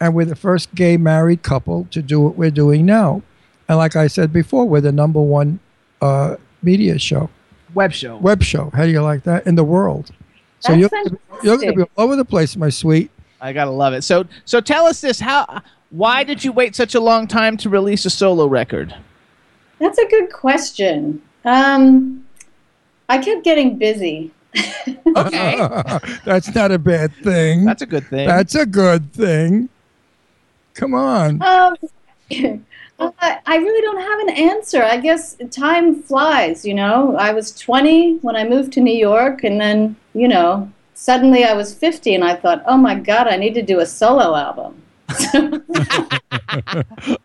and we're the first gay married couple to do what we're doing now. And like I said before, we're the number one uh, media show, web show. web show. How do you like that in the world? So you're you're going to be all over the place, my sweet. I gotta love it. So, so tell us this: how, why did you wait such a long time to release a solo record? That's a good question. Um, I kept getting busy. Okay, [LAUGHS] That's not a bad thing. that's a good thing. That's a good thing. Come on. Um, I, [LAUGHS] I really don't have an answer. I guess time flies, you know. I was 20 when I moved to New York, and then, you know, suddenly I was 50, and I thought, oh my God, I need to do a solo album. [LAUGHS]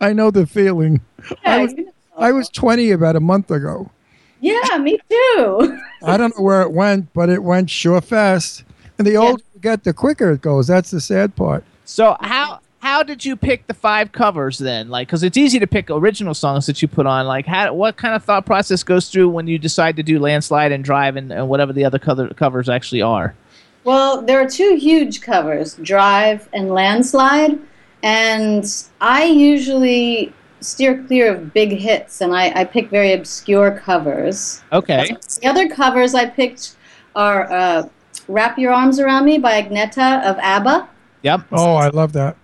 I know the feeling. I was, you know. I was 20 about a month ago. yeah me too. [LAUGHS] I don't know where it went, but it went sure fast. And the older you get, the quicker it goes. That's the sad part. So how how did you pick the five covers then? Like, because it's easy to pick original songs that you put on. Like, how what kind of thought process goes through when you decide to do landslide and drive and, and whatever the other cover, covers actually are? Well, there are two huge covers, Drive and Landslide, and I usually steer clear of big hits and I, I pick very obscure covers. Okay. The other covers I picked are uh, Wrap Your Arms Around Me by Agnetha of ABBA, Yep. Oh, I love that.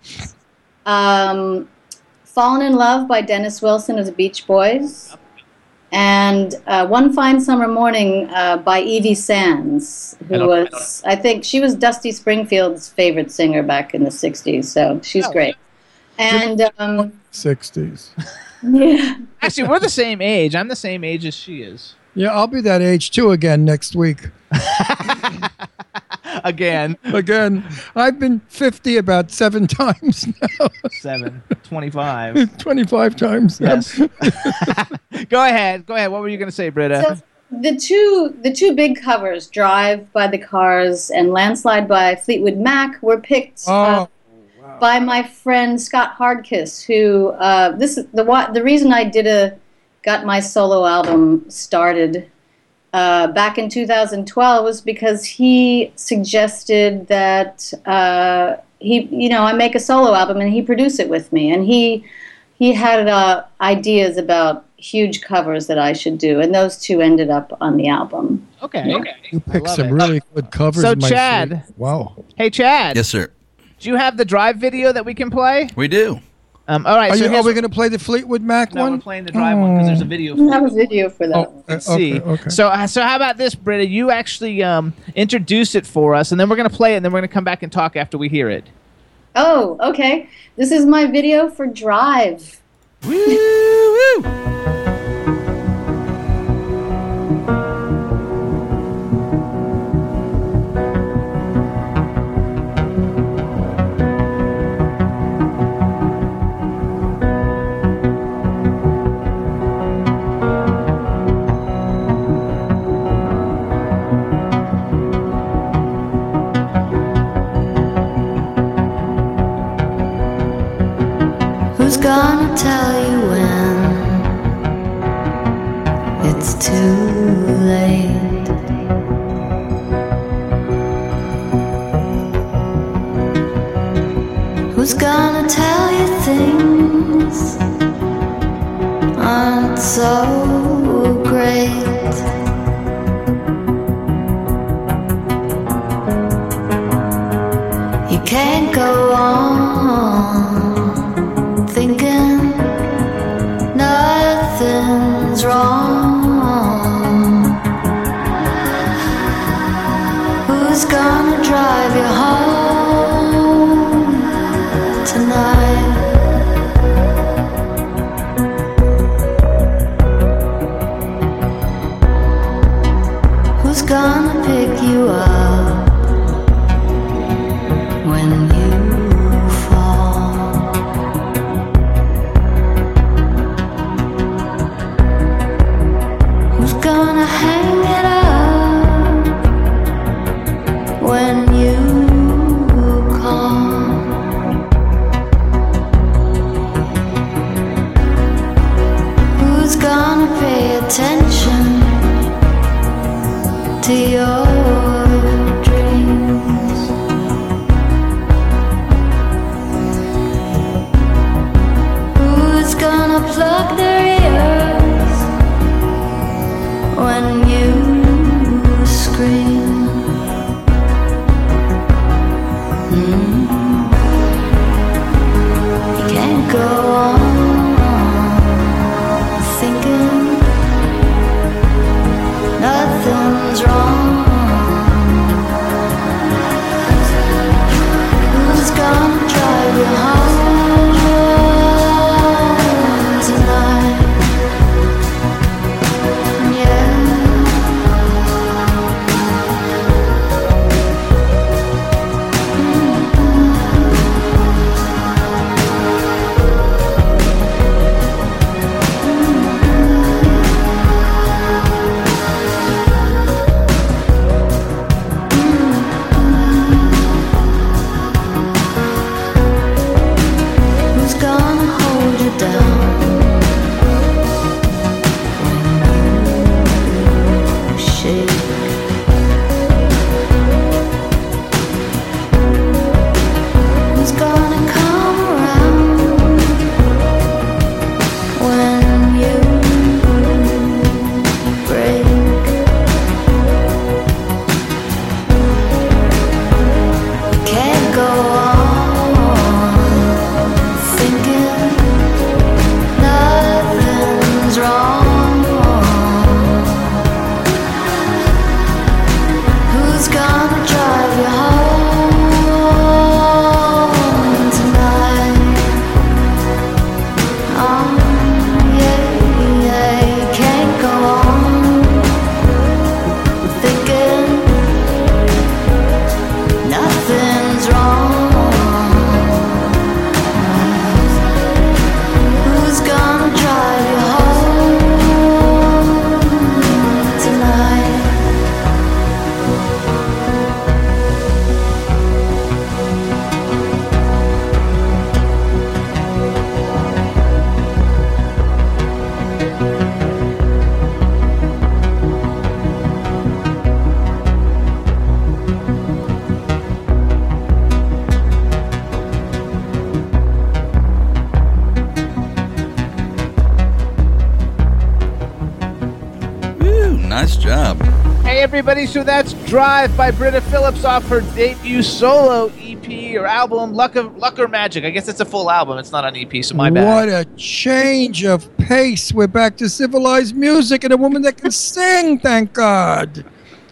Um, Fallen in Love by Dennis Wilson of the Beach Boys, and uh, One Fine Summer Morning uh, by Evie Sands, who don't- I was, I think, she was Dusty Springfield's favorite singer back in the 60s, so she's Oh. great. And um, 60s. [LAUGHS] yeah, Actually, we're the same age. I'm the same age as she is. Yeah, I'll be that age too again next week. [LAUGHS] [LAUGHS] Again, Again, I've been 50 about seven times now, seven, 25. [LAUGHS] 25 times. now. Yes. [LAUGHS] Go ahead. Go ahead. What were you going to say, Britta? So the two the two big covers, Drive by the Cars and Landslide by Fleetwood Mac, were picked uh, Oh, by my friend Scott Hardkiss, who uh, this is the wa- the reason I did a got my solo album started uh, back in 2012 was because he suggested that uh, he you know I make a solo album and he produce it with me, and he he had uh, ideas about huge covers that I should do, and those two ended up on the album. Okay. you picked some it. really good covers. So, my Chad. sweet. Wow. Hey, Chad. Yes, sir. Do you have the drive video that we can play? We do. Um, all right. Are, so you, are we going to play the Fleetwood Mac no, one? we're playing the drive one because there's a video. I For have a video for that. Oh, one. uh, Let's okay, see. okay. So, uh, so how about this, Britta? You actually um, introduce it for us, and then we're gonna play it, and then we're gonna come back and talk after we hear it. Oh, okay. This is my video for Drive. Woo, woo. tell you when it's too late. Who's gonna tell you things aren't so great? Nothing's wrong. Who's gonna drive you home tonight? Nice job. Hey everybody, so that's Drive by Britta Phillips off her debut solo EP or album, Luck of Luck or Magic. I guess it's a full album. It's not an EP, so my bad. What a change of pace. We're back to civilized music and a woman that can [LAUGHS] sing, thank God.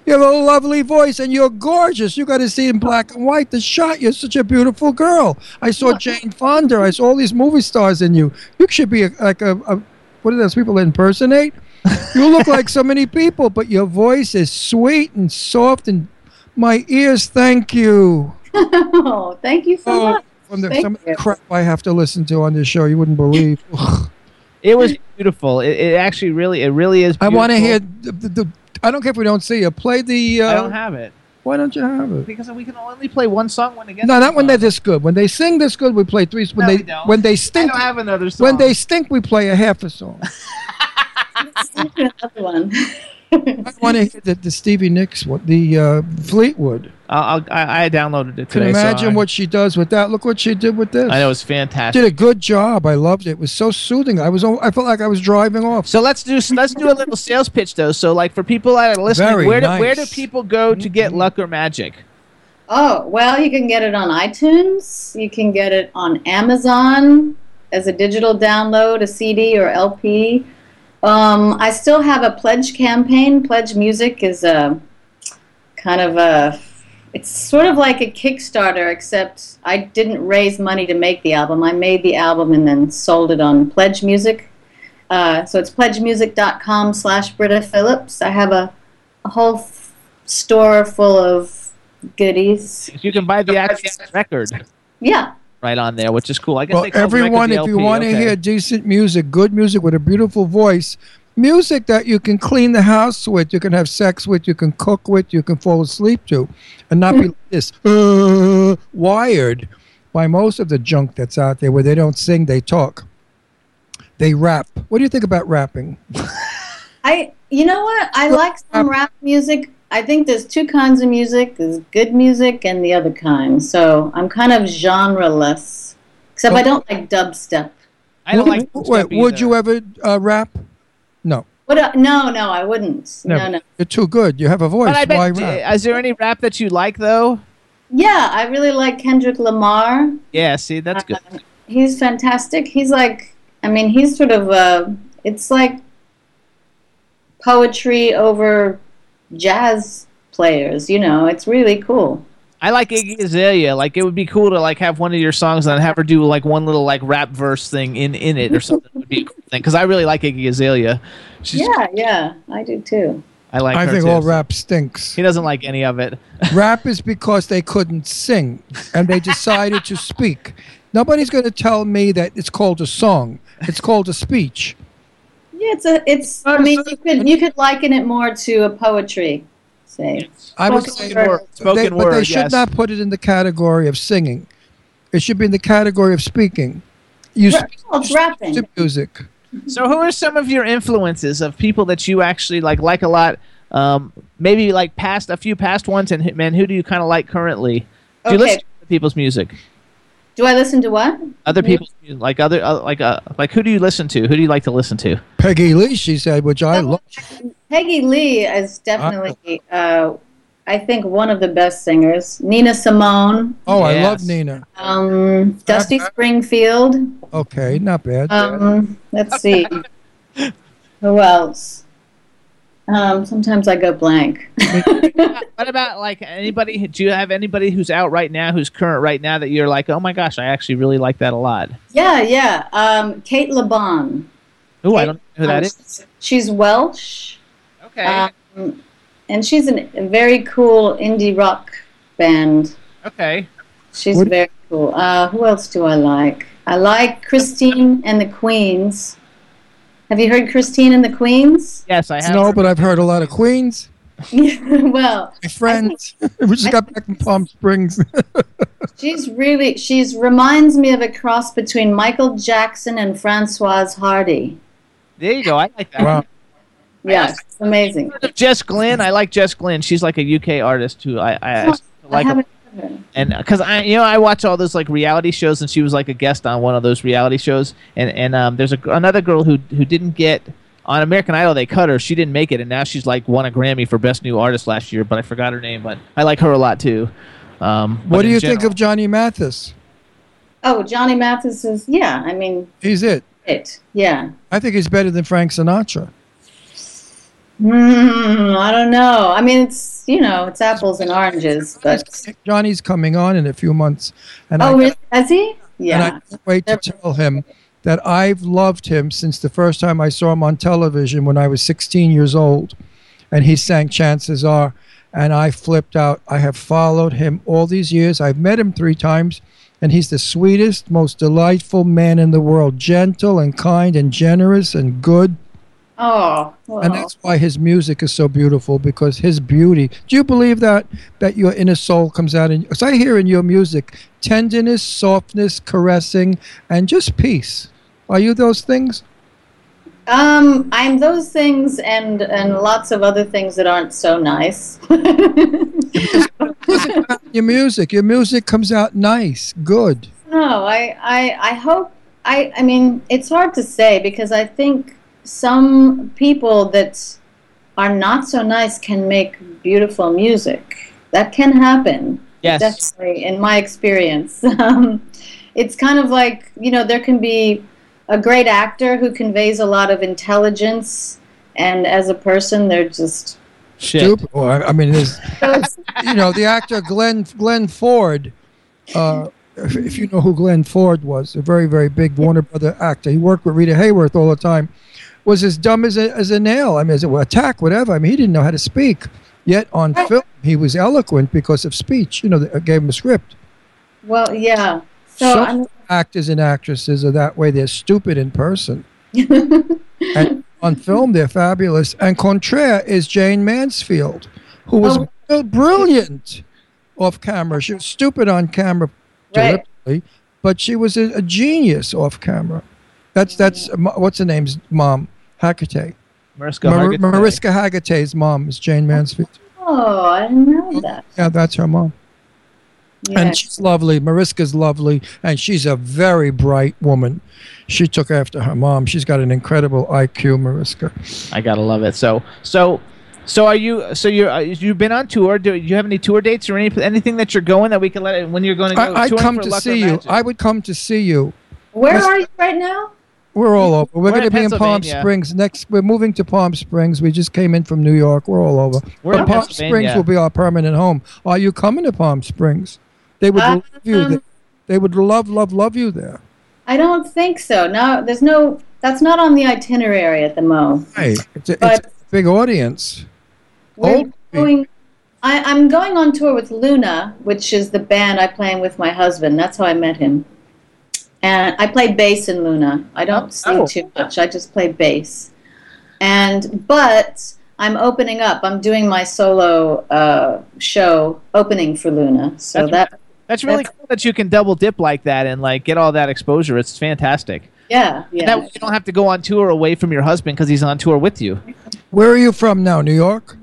You have a lovely voice and you're gorgeous. You got to see in black and white the shot. You're such a beautiful girl. I saw Jane Fonda. I saw all these movie stars in you. You should be a, like a, a what are those people that impersonate? You look like so many people, but your voice is sweet and soft and my ears thank you. Oh, thank you so Oh, much. From the, Thank some of the you. crap I have to listen to on this show, you wouldn't believe. It was beautiful. It, it actually really, it really is. I want to hear the, the, the. I don't care if we don't see you. Play the. Uh, I don't have it Why don't you have it? because we can only play one song when it gets. No, not when they're this good. When they sing this good, we play three. When No, they we don't. when they I stink, don't have another song. when they stink, we play a half a song. [LAUGHS] Another one. I want to hear the, the Stevie Nicks one, the uh, Fleetwood. I'll, I'll, I I downloaded it Can today. so imagine I- what she does with that. Look what she did with this. I know it's fantastic. Did a good job. I loved it. It was so soothing. I was. I felt like I was driving off. So let's do let's do a little [LAUGHS] sales pitch though. So like for people that are listening, Very where do where do people go to get Luck or Magic? Oh, well, you can get it on iTunes. You can get it on Amazon as a digital download, a CD or LP. Um, I still have a pledge campaign. Pledge Music is a kind of a, it's sort of like a Kickstarter, except I didn't raise money to make the album. I made the album and then sold it on Pledge Music. Uh, so it's pledgemusic.com slash Britta Phillips. I have a, a whole f- store full of goodies. You can buy the actual record Yeah. Right on there, which is cool. I guess Well, they everyone, if you want to okay. hear decent music, good music with a beautiful voice, music that you can clean the house with, you can have sex with, you can cook with, you can fall asleep to, and not be like this [LAUGHS] uh, wired by most of the junk that's out there where they don't sing, they talk. They rap. What do you think about rapping? I, you know what? I like some rap music. I think there's two kinds of music. There's good music and the other kind. So I'm kind of genre-less. Except I don't like dubstep. I don't like Wait, would you ever uh, rap? No. What? uh, no, no, I wouldn't. Never. No, no. You're too good. You have a voice. But I Why bet, rap? is there any rap that you like though? Yeah, I really like Kendrick Lamar. Yeah, see, that's good. He's fantastic. He's like, I mean, he's sort of, uh, it's like poetry over jazz players. You know, it's really cool. I like Iggy Azalea. Like it would be cool to like have one of your songs and have her do like one little like rap verse thing in in it or something. would be a cool thing because I really like Iggy Azalea. She's, yeah, yeah, I do too. I like. I her think too. all rap stinks. He doesn't like any of it. [LAUGHS] rap is because they couldn't sing and they decided to speak. Nobody's going to tell me that it's called a song. It's called a speech. Yeah, it's a, it's. I mean, you could you could liken it more to a poetry, say. I would Spoken say, word. they, but they should not put it in the category of singing. It should be in the category of speaking. You Ra- speak well, it's rapping. to music. So, who are some of your influences of people that you actually like like a lot? Um, maybe like past a few past ones, and man, who do you kind of like currently? Do you Okay. listen to people's music? Do I listen to what? Other people, like other uh, like uh, like who do you listen to? Who do you like to listen to? Peggy Lee, she said, which I love. Peggy Lee is definitely, uh, I think, one of the best singers. Nina Simone, Oh, I love Nina. um, Dusty Springfield. Okay, not bad. Um, let's see. [LAUGHS] Who else? Um, sometimes I go blank. [LAUGHS] what about like anybody? Do you have anybody who's out right now, who's current right now that you're like, oh my gosh, I actually really like that a lot? Yeah, yeah. Um, Cate Le Bon. Oh, I don't know who that is. She's Welsh. Okay. Um, and she's an, a very cool indie rock band. Okay. She's What- very cool. Uh, who else do I like? I like Christine and the Queens. Have you heard Christine and the Queens? Yes, I have. No, but I've heard a lot of Queens. [LAUGHS] well, My friends. [LAUGHS] we just got back from Palm Springs. [LAUGHS] she's really she's reminds me of a cross between Michael Jackson and Francoise Hardy. There you go. I like that. wow. Yes, amazing. Jess Glynne, I like Jess Glynne. She's like a UK artist who I I, I I like. haven't heard her. And because I, you know, I watch all those like reality shows, and she was like a guest on one of those reality shows. And and um, there's a, another girl who who didn't get on American Idol. They cut her. She didn't make it, and now she's like won a Grammy for Best New Artist last year. But I forgot her name. But I like her a lot too. Um, What do in you think of Johnny Mathis? Oh, Johnny Mathis is yeah. I mean, He's it. it yeah. I think he's better than Frank Sinatra. Hmm, I don't know. I mean, it's you know, it's apples and oranges, but Johnny's coming on in a few months, and I oh, is, has he? and Yeah. I can't wait to tell him that I've loved him since the first time I saw him on television when I was 16 years old, and he sang "Chances Are," and I flipped out. I have followed him all these years. I've met him three times, and he's the sweetest, most delightful man in the world. Gentle and kind and generous and good. Oh, well. And that's why his music is so beautiful because his beauty. Do you believe that that your inner soul comes out in? Because I hear in your music tenderness, softness, caressing, and just peace. Are you those things? Um, I'm those things and and lots of other things that aren't so nice. Your music, your music comes out nice, good. No, I, I, I hope. I, I mean, it's hard to say because I think some people that are not so nice can make beautiful music. That can happen. Yes. Definitely, in my experience. [LAUGHS] Um, it's kind of like, you know, there can be a great actor who conveys a lot of intelligence, and as a person, they're just. Stupid. Well, I, I mean, there's, [LAUGHS] you know, the actor Glenn Glenn Ford. Uh, if, if you know who Glenn Ford was, a very very big Warner Brother actor. He worked with Rita Hayworth all the time. Was as dumb as a, as a nail. I mean, as a attack, whatever. I mean, he didn't know how to speak. Yet on film, he was eloquent because of speech. You know, they gave him a script. Well, yeah. So, Some I'm, actors and actresses are that way. They're stupid in person. [LAUGHS] and on film, they're fabulous. And Contraire is Jayne Mansfield, who was Oh. brilliant off camera. She was stupid on camera, Right. but she was a, a genius off camera. That's that's uh, what's her name's mom, Haggerty. Mariska Mar- Hargitay. Mariska Hargitay's mom is Jayne Mansfield. oh, I didn't know that. Yeah, that's her mom. Yeah. And she's lovely. Mariska's lovely, and she's a very bright woman. She took after her mom. She's got an incredible IQ, Mariska. I gotta love it. So so so are you? So you're uh, you've been on tour. Do you have any tour dates or any anything that you're going that we can let when you're going to go? I, I'd come to see you. Magic? I would come to see you. Where Let's- are you right now? We're all over. We're, We're going to be in Palm Springs next. We're moving to Palm Springs. We just came in from New York. We're all over. We're but in Palm Springs will be our permanent home. Are you coming to Palm Springs? They would love you. Um, There. They would love, love, love you there. I don't think so. No, there's no. That's not on the itinerary at the moment. Hey, it's a, it's a big audience. We're going. I, I'm going on tour with Luna, which is the band I play in with my husband. That's how I met him. And I play bass in Luna. I don't sing Oh. too much. I just play bass. And but I'm opening up. I'm doing my solo uh, show opening for Luna. So That's- that That's really That's- cool that you can double dip like that and like get all that exposure. It's fantastic. yeah And yeah. that way you don't have to go on tour away from your husband because he's on tour with you. Where are you from now? New York?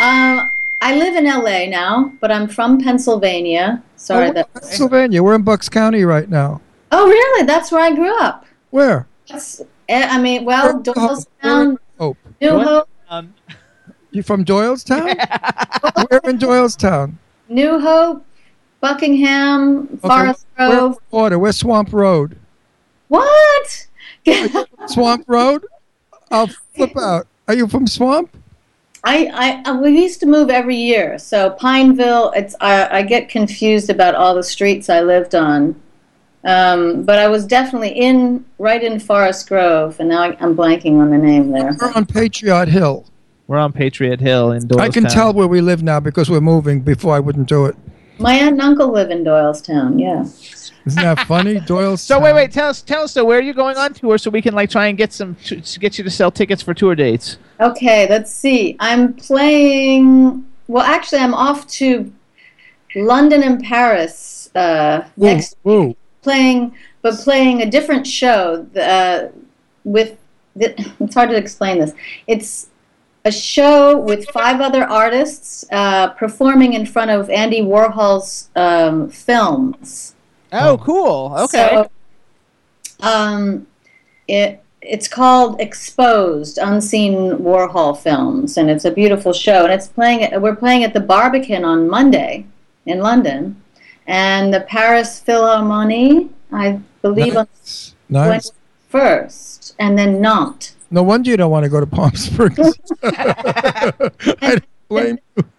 Um, I live in LA now, but I'm from Pennsylvania. Sorry Oh, that. Pennsylvania. We're in Bucks County right now. Oh really? That's where I grew up. Where? That's, eh, I mean, well, Where- Doylestown, Hope. New What? Hope, Um, [LAUGHS] You from Doylestown? [LAUGHS] We're in Doylestown. New Hope, Buckingham, Okay, Forest We're Grove. water. We're Swamp Road. What? [LAUGHS] Swamp Road? I'll flip out. Are you from Swamp? I, I, uh, we used to move every year. So Pineville, it's I, I get confused about all the streets I lived on. Um, but I was definitely in right in Forest Grove, and now I, I'm blanking on the name there. We're on Patriot Hill. we're on Patriot Hill in Doylestown. I can tell where we live now because we're moving. Before I wouldn't do it. My aunt and uncle live in Doylestown. Yeah. Isn't that funny? Doylestown. [LAUGHS] So wait, wait, tell us, tell us. So where are you going on tour so we can like try and get some to, to get you to sell tickets for tour dates? Okay, let's see. I'm playing. Well, actually, I'm off to London and Paris uh, Woo, next. woo. Playing, but playing a different show uh, with. The, [LAUGHS] it's hard to explain this. It's a show with five other artists uh, performing in front of Andy Warhol's um, films. Oh, cool. Okay. So, um, it it's called Exposed: Unseen Warhol Films, and it's a beautiful show. And it's playing. We're playing at the Barbican on Monday in London, and the Paris Philharmonie, I believe, on Nice. nice. first, and then Nantes. No wonder you don't want to go to Palm Springs. [LAUGHS] [LAUGHS] I don't blame you. [LAUGHS]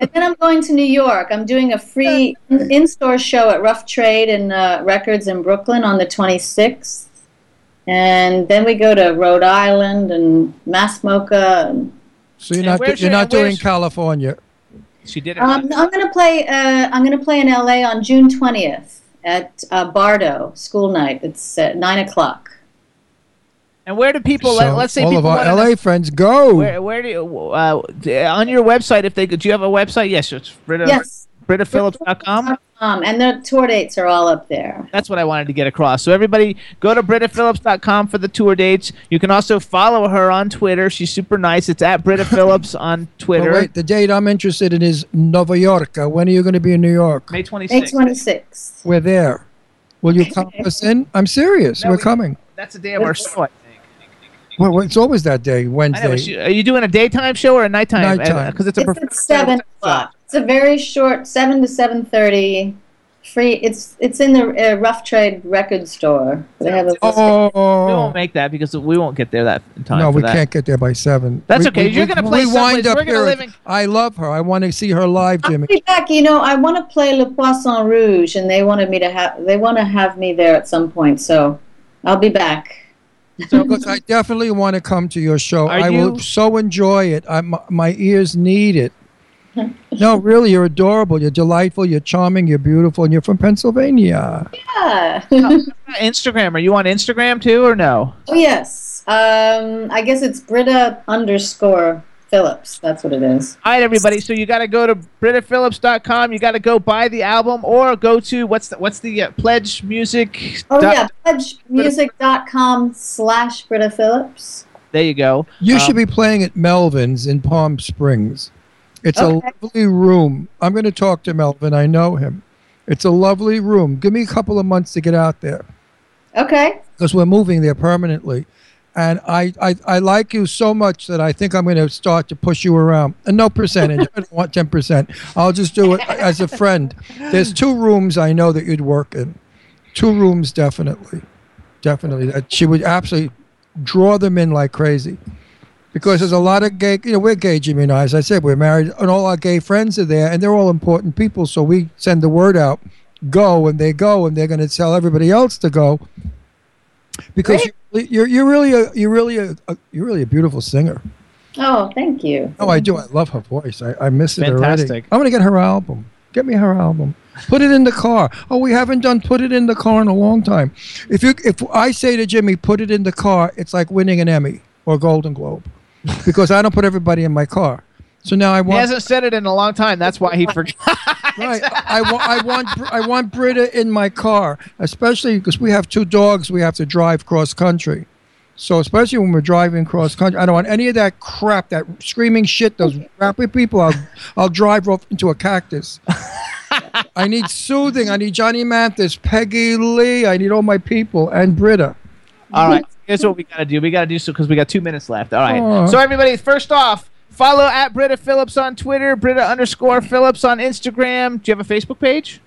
And then I'm going to New York. I'm doing a free in-store show at Rough Trade and uh, Records in Brooklyn on the 26th. And then we go to Rhode Island and MASS MoCA. And, So you're And not where's you're your- not doing California. She did it. um, I'm going to play. Uh, I'm going to play in LA on June 20th at uh, Bardot School Night. It's at nine o'clock. and where do people? So let, let's say all people of our wanna know- LA friends go. Where, where do you, uh, on your website? If they could, do you have a website? Yes, it's Britta, Yes. BrittaPhillips.com. BrittaPhillips.com, and the tour dates are all up there. That's what I wanted to get across. So everybody go to BrittaPhillips.com for the tour dates. You can also follow her on Twitter. She's super nice. It's at Britta Phillips [LAUGHS] on Twitter. Oh, wait, the date I'm interested in is Nova York. Uh, When are you going to be in New York? May 26th. May 26th. We're there. Will you count us in? I'm serious. No, We're we- coming. That's the day of our show. I think. Well, well, it's always that day, I know, Wednesday. you- are you doing a daytime show or a nighttime? Nighttime. Because it's a It's preferred at seven o'clock. It's a very short, seven to seven thirty. Free. It's it's in the uh, Rough Trade record store. They have a. We Oh, won't make that because we won't get there that time. no, for we that. can't get there by seven. That's We- okay. we- You're gonna play We wind up We're gonna here. live in- I love her. I want to see her live, Jimmy. I'll be back. You know, I want to play Le Poisson Rouge, and they wanted me to have. They want to have me there at some point, so I'll be back. So, 'cause I definitely want to come to your show. Are I will so enjoy it. I, my, my ears need it. [LAUGHS] no, really, you're adorable. You're delightful. You're charming. You're beautiful, and you're from Pennsylvania. Yeah. Instagram. Are you on Instagram too, or no? oh yes. Um, I guess it's Britta underscore Phillips. That's what it is. All right, everybody. So you got to go to BrittaPhillips.com. You got to go buy the album, or go to what's the what's the uh, Pledge Music. Oh dot- yeah, pledgemusic.com slash Britta Phillips. There you go. You Um, should be playing at Melvyn's in Palm Springs. It's Okay. a lovely room. I'm going to talk to Melvin. I know him. It's a lovely room. Give me a couple of months to get out there Okay. because we're moving there permanently. And I, I, I like you so much that I think I'm going to start to push you around. And no percentage. I don't want 10%. I'll just do it as a friend. There's two rooms I know that you'd work in. Two rooms, definitely. Definitely. That she would absolutely draw them in like crazy. Because there's a lot of gay, you know, we're gay, Jimmy and I. As I said, we're married, and all our gay friends are there, and they're all important people. So we send the word out, go, and they go, and they're going to tell everybody else to go. Because you're, you're you're really a you're really a, a you're really a beautiful singer. Oh, thank you. Oh, I do. I love her voice. I, I miss it already. Fantastic. I'm going to get her album. Get me her album. Put it in the car. Oh, we haven't done put it in the car in a long time. If you if I say to Jimmy, put it in the car, it's like winning an Emmy or Golden Globe, because I don't put everybody in my car. So now I want. He hasn't said it in a long time. That's why he forgot. right. I, I want I want I want Britta in my car, especially because we have two dogs. We have to drive cross country. So especially when we're driving cross country, I don't want any of that crap, that screaming shit, those crappy people. I'll I'll drive off into a cactus. I need soothing. I need Johnny Mathis, Peggy Lee. I need all my people and Britta. All right. Here's what we got to do. We got to do so because we got two minutes left. All right. Aw. So everybody, first off, follow at Britta Phillips on Twitter, Britta underscore Phillips on Instagram. Do you have a Facebook page?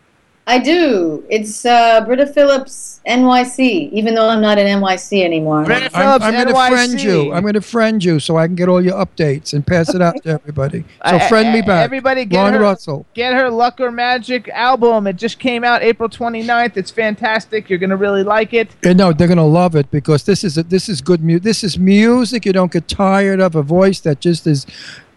I do. It's uh, Britta Phillips NYC, even though I'm not in NYC anymore. Britta I'm, I'm going to NYC. friend you. I'm going to friend you so I can get all your updates and pass it out to everybody. So friend me uh, back. Everybody get Ron her, Russell. get her Luck or Magic album. It just came out April 29th. It's fantastic. You're going to really like it. Yeah, no, they're gonna love it because this is a, this is good music. This is music you don't get tired of. A voice that just is,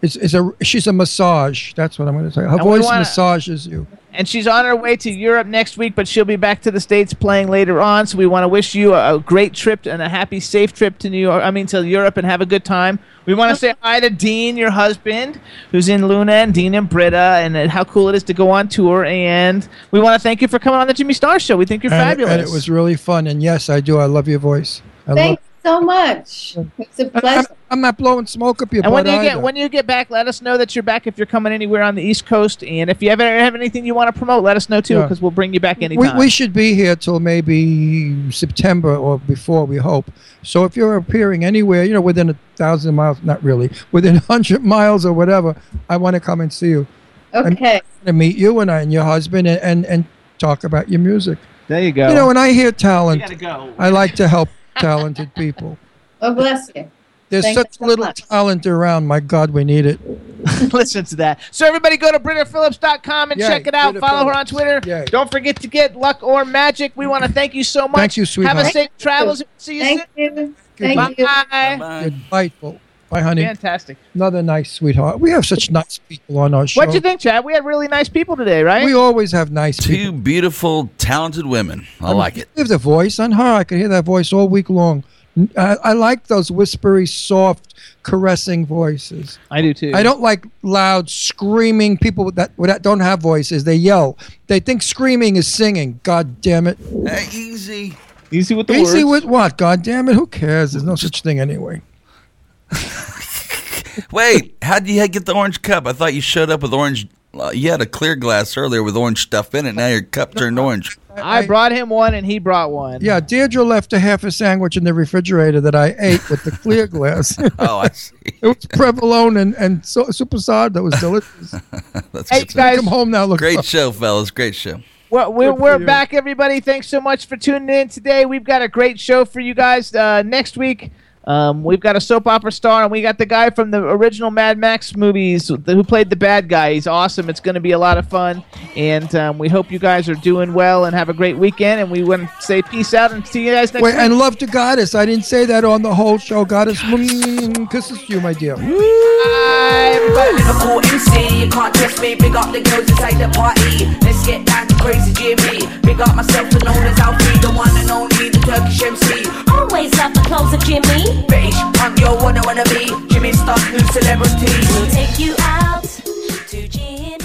is, is a she's a massage. That's what I'm gonna say. Her And voice wanna- massages you. And she's on her way to Europe next week, but she'll be back to the States playing later on. So we want to wish you a, a great trip and a happy, safe trip to New York. I mean, to Europe and have a good time. We want to say hi to Dean, your husband, who's in Luna, and Dean and Britta, and uh, how cool it is to go on tour. And we want to thank you for coming on the Jimmy Star Show. We think you're and, fabulous. and it was really fun. And yes, I do. I love your voice. I Thank love. You so much. It's a I'm, pleasure. I'm not blowing smoke up your and when butt you get when you get back, let us know that you're back if you're coming anywhere on the East Coast. And if you ever have anything you want to promote, let us know too, Yeah. because we'll bring you back we, anytime. we should be here till maybe September or before, we hope. So if you're appearing anywhere, you know, within a thousand miles, not really, within [LAUGHS] a hundred miles or whatever, I want to come and see you. Okay. to meet you and I and your husband and, and, and talk about your music. There you go. You know, when I hear talent, go. I like to help talented people. Oh, bless you. There's Thank such you so little much. talent around. My God, we need it. [LAUGHS] Listen to that. So everybody go to BrittaPhillips.com and Yay, check it out. Britta Follow her on Twitter. Yay. Don't forget to get luck or magic. We want to thank you so much. Thank you, sweetheart. Have a sweetheart. safe travels. See you Thank soon. you. Thank you. Bye. You're delightful. Bye, honey. Fantastic. Another nice sweetheart. We have such nice people on our show. What'd you think, Chad? We had really nice people today, right? We always have nice people. Two beautiful, talented women. I like it. You have the voice on her. I could hear that voice all week long. I, I like those whispery, soft, caressing voices. I do too. I don't like loud screaming people that that don't have voices. They yell. They think screaming is singing. God damn it! Hey, easy. Easy with the Easy words. with what? God damn it! Who cares? There's no such thing anyway. [LAUGHS] Wait, how did you get the orange cup? I thought you showed up with orange. Uh, you had a clear glass earlier with orange stuff in it. Now your cup turned orange. I brought him one and he brought one. Yeah, Deirdre left a half a sandwich in the refrigerator that I ate with the clear glass. [LAUGHS] Oh, I [LAUGHS] see. it was provolone and and so, super sod that was delicious. That's Hey, good guys. Come home now. Look, Great show, fellas. Great show. Well, we're, we're back, everybody. Thanks so much for tuning in today. We've got a great show for you guys uh, next week. Um, we've got a soap opera star, and we got the guy from the original Mad Max movies who played the bad guy. He's awesome. It's going to be a lot of fun, and um, we hope you guys are doing well and have a great weekend. And we want to say peace out and see you guys next Wait, week. and love to Goddess. I didn't say that on the whole show. Goddess, mm, kisses to you, my dear. Liverpool MC, you can't test me. Big up the girls inside the party. Let's get down to crazy Jimmy. Big up myself and known as Alfie, the one and only, the Turkish MC. Always love the clothes of Jimmy. Beige, I'm your wanna wanna be Jimmy Star, new celebrity. We'll take you out to gin.